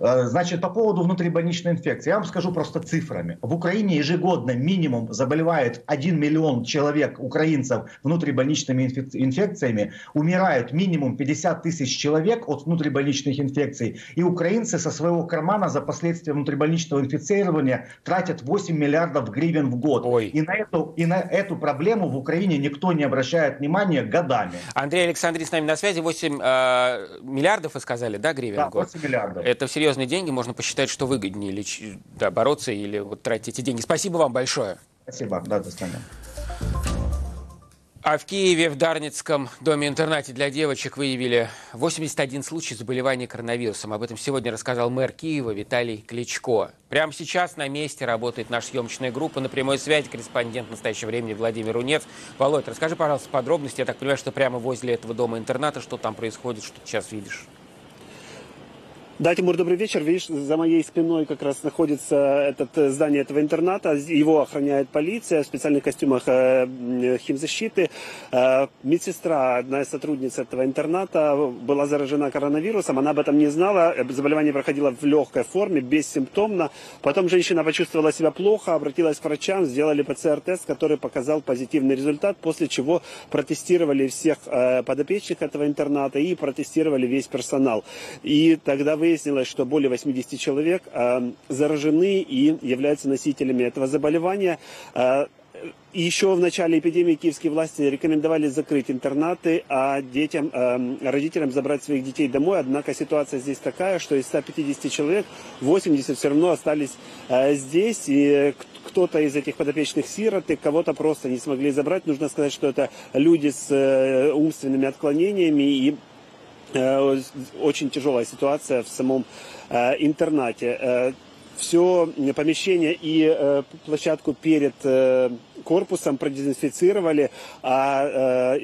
А, значит, по поводу внутрибольничной инфекции, я вам скажу просто цифрами. В Украине ежегодно минимум заболевает 1 миллион человек, украинцев, внутрибольничными инфекциями. Умирают минимум 50 тысяч человек от внутрибольничных инфекций. И украинцы со своего кармана за последствия внутрибольничного инфицирования тратят 8 миллиардов гривен в год. Ой. И, на эту, и на эту проблему в Украине никто не обращает внимания годами. Андрей Александров с нами на связи. 8 э, миллиардов, вы сказали, да, гривен да, в год? 8 миллиардов. Это серьезные деньги, можно посчитать, что выгоднее леч... да, бороться или вот тратить эти деньги. Спасибо вам большое. Спасибо, да, до свидания. А в Киеве в Дарницком доме-интернате для девочек выявили 81 случай заболевания коронавирусом. Об этом сегодня рассказал мэр Киева Виталий Кличко. Прямо сейчас на месте работает наша съемочная группа. На прямой связи корреспондент в настоящее время Владимир Рунец. Володь, расскажи, пожалуйста, подробности. Я так понимаю, что прямо возле этого дома-интерната что там происходит, что ты сейчас видишь? Да, Тимур, добрый вечер. Видишь, за моей спиной как раз находится этот, э, здание этого интерната. Его охраняет полиция в специальных костюмах э, химзащиты. Э, медсестра, одна из сотрудниц этого интерната, была заражена коронавирусом. Она об этом не знала. Заболевание проходило в легкой форме, бессимптомно. Потом женщина почувствовала себя плохо, обратилась к врачам, сделали ПЦР-тест, который показал позитивный результат, после чего протестировали всех подопечных этого интерната и протестировали весь персонал. И тогда вы выяснилось, что более 80 человек э, заражены и являются носителями этого заболевания. Э, еще в начале эпидемии киевские власти рекомендовали закрыть интернаты, а детям, э, родителям забрать своих детей домой. Однако ситуация здесь такая, что из 150 человек 80 все равно остались э, здесь. И кто-то из этих подопечных сироты, кого-то просто не смогли забрать. Нужно сказать, что это люди с э, умственными отклонениями и очень тяжелая ситуация в самом э, интернате. Э, Все помещение и площадку перед корпусом продезинфицировали, а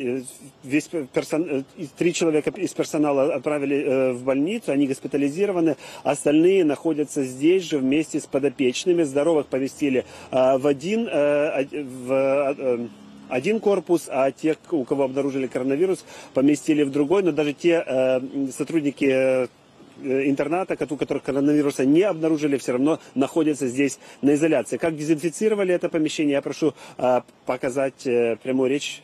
весь персон... три человека из персонала отправили в больницу, они госпитализированы, остальные находятся здесь же вместе с подопечными. Здоровых поместили в один, в один корпус, а тех, у кого обнаружили коронавирус, поместили в другой. Но даже те э, сотрудники э, интерната, у которых коронавируса не обнаружили, все равно находятся здесь на изоляции. Как дезинфицировали это помещение, я прошу э, показать э, прямую речь.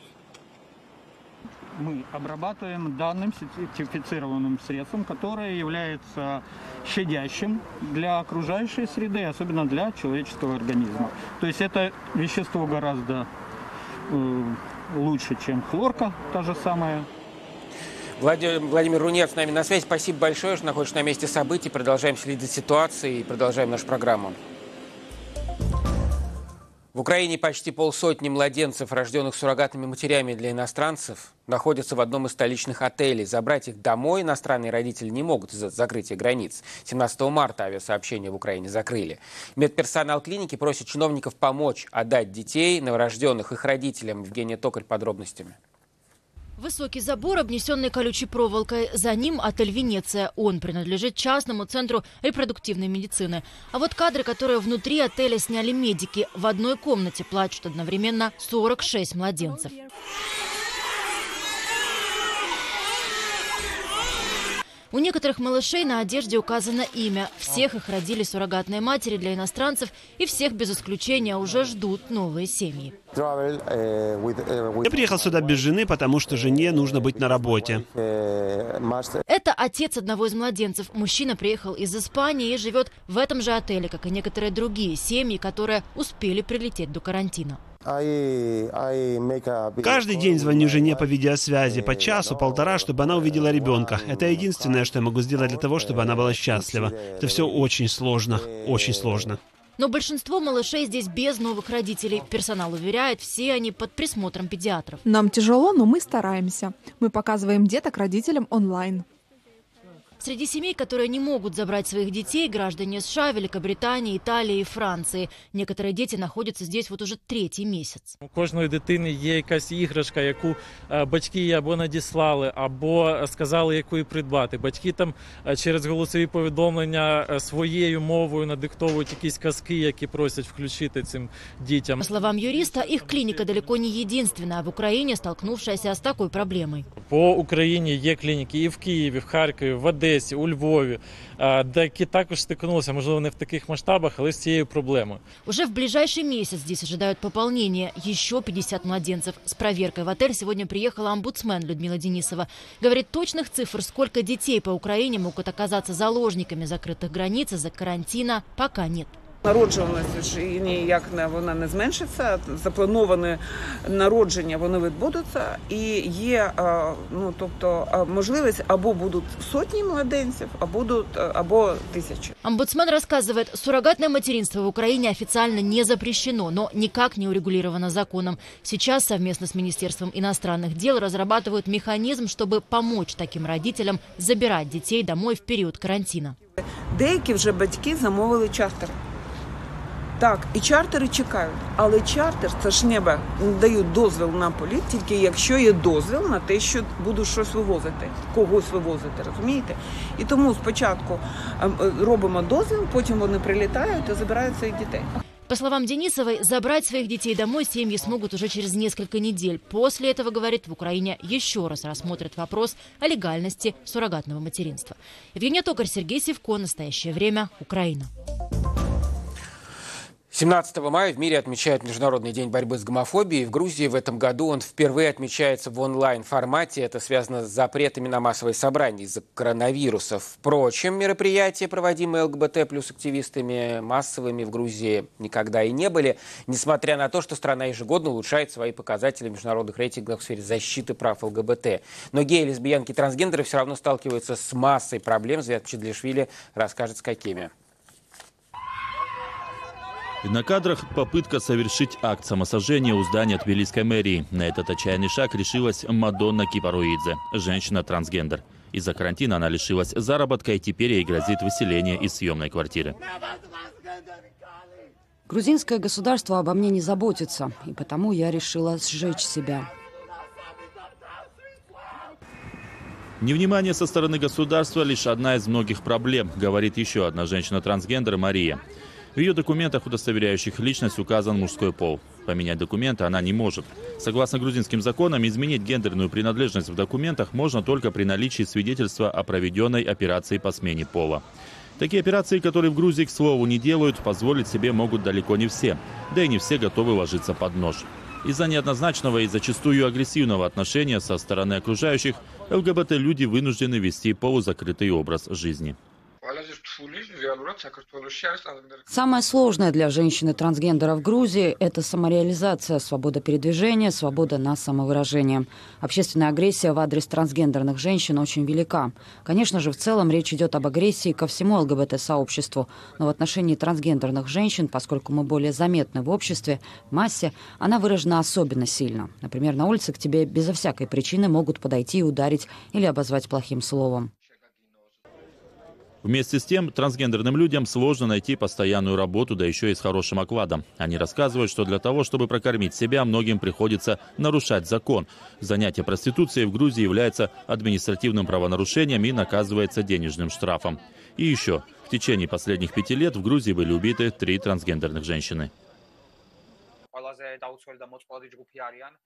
Мы обрабатываем данным сертифицированным средством, которое является щадящим для окружающей среды, особенно для человеческого организма. То есть это вещество гораздо лучше, чем хлорка, та же самая. Владимир Рунев с нами на связи. Спасибо большое, что находишься на месте событий. Продолжаем следить за ситуацией и продолжаем нашу программу. В Украине почти полсотни младенцев, рожденных суррогатными матерями для иностранцев, находятся в одном из столичных отелей. Забрать их домой иностранные родители не могут из-за закрытия границ. 17 марта авиасообщение в Украине закрыли. Медперсонал клиники просит чиновников помочь отдать детей, новорожденных их родителям. Евгения Токарь подробностями. Высокий забор, обнесенный колючей проволокой. За ним отель «Венеция». Он принадлежит частному центру репродуктивной медицины. А вот кадры, которые внутри отеля сняли медики. В одной комнате плачут одновременно 46 младенцев. У некоторых малышей на одежде указано имя. Всех их родили суррогатные матери для иностранцев, и всех без исключения уже ждут новые семьи. Я приехал сюда без жены, потому что жене нужно быть на работе. Это отец одного из младенцев. Мужчина приехал из Испании и живет в этом же отеле, как и некоторые другие семьи, которые успели прилететь до карантина. Каждый день звоню жене по видеосвязи, по часу, полтора, чтобы она увидела ребенка. Это единственное, что я могу сделать для того, чтобы она была счастлива. Это все очень сложно, очень сложно. Но большинство малышей здесь без новых родителей. Персонал уверяет, все они под присмотром педиатров. Нам тяжело, но мы стараемся. Мы показываем деток родителям онлайн. Среди семей, которые не могут забрать своих детей, граждане США, Великобритании, Италии и Франции. Некоторые дети находятся здесь вот уже третий месяц. У кожної дитини є якась іграшка, яку батьки їй або надіслали, або сказали, яку придбати. Батьки там через голосові повідомлення своєю мовою надиктовують якісь казки, які просять включити цим дітям. По словам юриста, их клиника далеко не единственная в Украине, столкнувшаяся с такой проблемой. По Україні є клініки і в Києві, в Харкові, в Одесі, у Львові, які також стикнулися, можливо, не в таких масштабах, але з цією проблемою. Уже в ближайший месяц здесь ожидают пополнения. Еще 50 младенцев. С проверкой в отель сегодня приехала омбудсмен Людмила Денисова. Говорит, точных цифр, сколько детей по Украине могут оказаться заложниками закрытых границ из-за карантина, пока нет. Народжуваність ніяк не вона не зменшиться. Заплановане народження вони відбудуться, і є ну тобто можливість або будуть сотні младенців, або будуть або тисячі. Омбудсмен рассказывает, суррогатное материнство в Украине официально не запрещено, но никак не урегулировано законом. Сейчас совместно с Министерством иностранных дел разрабатывают механизм, чтобы помочь таким родителям забирать детей домой в период карантина. Деякі вже батьки замовили чартер. Так, і чартери чекають, але чартер це ж небо дають дозвіл на політ, тільки якщо є дозвіл на те, що будуть щось вивозити, когось вивозити, розумієте? І тому спочатку робимо дозвіл, потім вони прилітають і забирають своїх дітей. По словам Денисовой, забрать своих детей домой семьи смогут уже через несколько недель. После этого, говорит, в Украине еще раз рассмотрят вопрос о легальности суррогатного материнства. Евгения Токарь, Сергей Севко. Настоящее время. Украина. 17 мая в мире отмечают Международный день борьбы с гомофобией. В Грузии в этом году он впервые отмечается в онлайн-формате. Это связано с запретами на массовые собрания из-за коронавируса. Впрочем, мероприятия, проводимые ЛГБТ плюс активистами, массовыми в Грузии никогда и не были, несмотря на то, что страна ежегодно улучшает свои показатели международных рейтингов в сфере защиты прав ЛГБТ. Но геи, лесбиянки, трансгендеры все равно сталкиваются с массой проблем. Звят Чедлишвили расскажет, с какими. На кадрах попытка совершить акт самосожжения у здания Тбилисской мэрии. На этот отчаянный шаг решилась Мадонна Кипаруидзе, женщина-трансгендер. Из-за карантина она лишилась заработка и теперь ей грозит выселение из съемной квартиры. Грузинское государство обо мне не заботится, и потому я решила сжечь себя. Невнимание со стороны государства лишь одна из многих проблем, говорит еще одна женщина-трансгендер Мария. В ее документах, удостоверяющих личность, указан мужской пол. Поменять документы она не может. Согласно грузинским законам, изменить гендерную принадлежность в документах можно только при наличии свидетельства о проведенной операции по смене пола. Такие операции, которые в Грузии, к слову, не делают, позволить себе могут далеко не все. Да и не все готовы ложиться под нож. Из-за неоднозначного и зачастую агрессивного отношения со стороны окружающих, ЛГБТ-люди вынуждены вести полузакрытый образ жизни. Самое сложное для женщины-трансгендера в Грузии – это самореализация, свобода передвижения, свобода на самовыражение. Общественная агрессия в адрес трансгендерных женщин очень велика. Конечно же, в целом речь идет об агрессии ко всему ЛГБТ-сообществу, но в отношении трансгендерных женщин, поскольку мы более заметны в обществе, массе, она выражена особенно сильно. Например, на улице к тебе безо всякой причины могут подойти и ударить или обозвать плохим словом. Вместе с тем, трансгендерным людям сложно найти постоянную работу, да еще и с хорошим окладом. Они рассказывают, что для того, чтобы прокормить себя, многим приходится нарушать закон. Занятие проституцией в Грузии является административным правонарушением и наказывается денежным штрафом. И еще, в течение последних пяти лет в Грузии были убиты три трансгендерных женщины.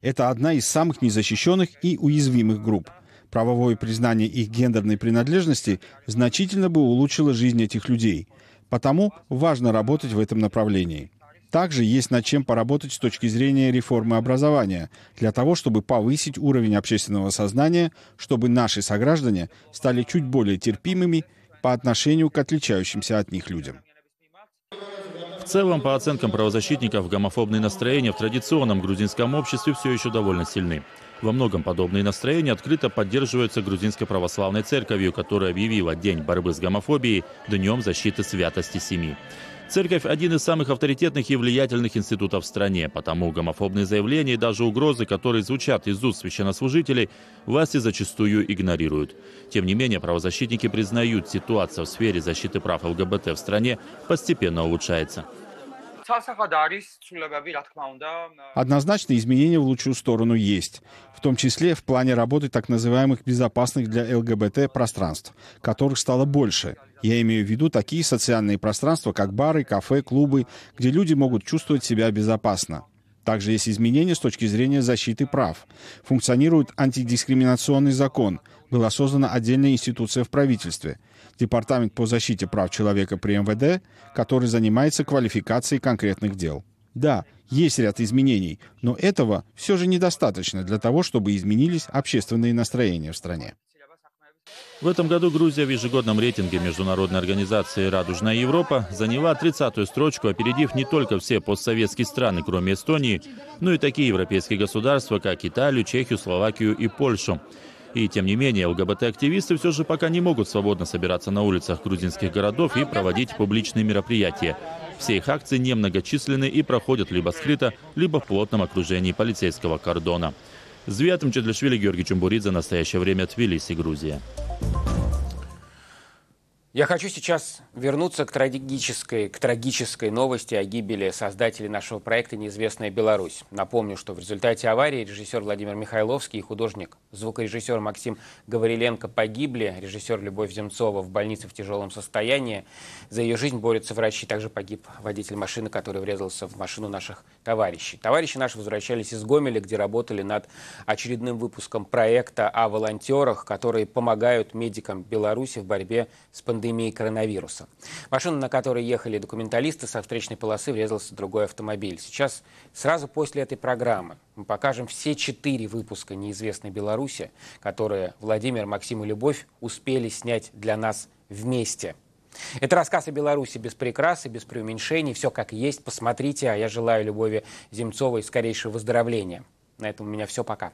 Это одна из самых незащищенных и уязвимых групп. Правовое признание их гендерной принадлежности значительно бы улучшило жизнь этих людей. Потому важно работать в этом направлении. Также есть над чем поработать с точки зрения реформы образования, для того, чтобы повысить уровень общественного сознания, чтобы наши сограждане стали чуть более терпимыми по отношению к отличающимся от них людям. В целом, по оценкам правозащитников, гомофобные настроения в традиционном грузинском обществе все еще довольно сильны. Во многом подобные настроения открыто поддерживаются грузинской православной церковью, которая объявила День борьбы с гомофобией Днем защиты святости семьи. Церковь – один из самых авторитетных и влиятельных институтов в стране, потому гомофобные заявления и даже угрозы, которые звучат из уст священнослужителей, власти зачастую игнорируют. Тем не менее, правозащитники признают, ситуация в сфере защиты прав ЛГБТ в стране постепенно улучшается. Однозначно изменения в лучшую сторону есть, в том числе в плане работы так называемых безопасных для ЛГБТ пространств, которых стало больше. Я имею в виду такие социальные пространства, как бары, кафе, клубы, где люди могут чувствовать себя безопасно. Также есть изменения с точки зрения защиты прав. Функционирует антидискриминационный закон. Была создана отдельная институция в правительстве – Департамент по защите прав человека при МВД, который занимается квалификацией конкретных дел. Да, есть ряд изменений, но этого все же недостаточно для того, чтобы изменились общественные настроения в стране. В этом году Грузия в ежегодном рейтинге международной организации «Радужная Европа» заняла 30-ю строчку, опередив не только все постсоветские страны, кроме Эстонии, но и такие европейские государства, как Италию, Чехию, Словакию и Польшу. И тем не менее, ЛГБТ-активисты все же пока не могут свободно собираться на улицах грузинских городов и проводить публичные мероприятия. Все их акции немногочисленны и проходят либо скрыто, либо в плотном окружении полицейского кордона. Звятым Чедлишвили, Георгий Чумбуридзе. Настоящее время Тбилиси, Грузия. Я хочу сейчас вернуться к трагической, к трагической новости о гибели создателей нашего проекта «Неизвестная Беларусь». Напомню, что в результате аварии режиссер Владимир Михайловский и художник, звукорежиссер Максим Гавриленко погибли. Режиссер Любовь Земцова в больнице в тяжелом состоянии. За ее жизнь борются врачи. Также погиб водитель машины, который врезался в машину наших товарищей. Товарищи наши возвращались из Гомеля, где работали над очередным выпуском проекта о волонтерах, которые помогают медикам Беларуси в борьбе с пандемией пандемии коронавируса. Машина, на которой ехали документалисты, со встречной полосы врезался в другой автомобиль. Сейчас, сразу после этой программы, мы покажем все четыре выпуска «Неизвестной Беларуси», которые Владимир, Максим и Любовь успели снять для нас вместе. Это рассказ о Беларуси без прикрас и без преуменьшений. Все как есть. Посмотрите. А я желаю Любови Земцовой скорейшего выздоровления. На этом у меня все. Пока.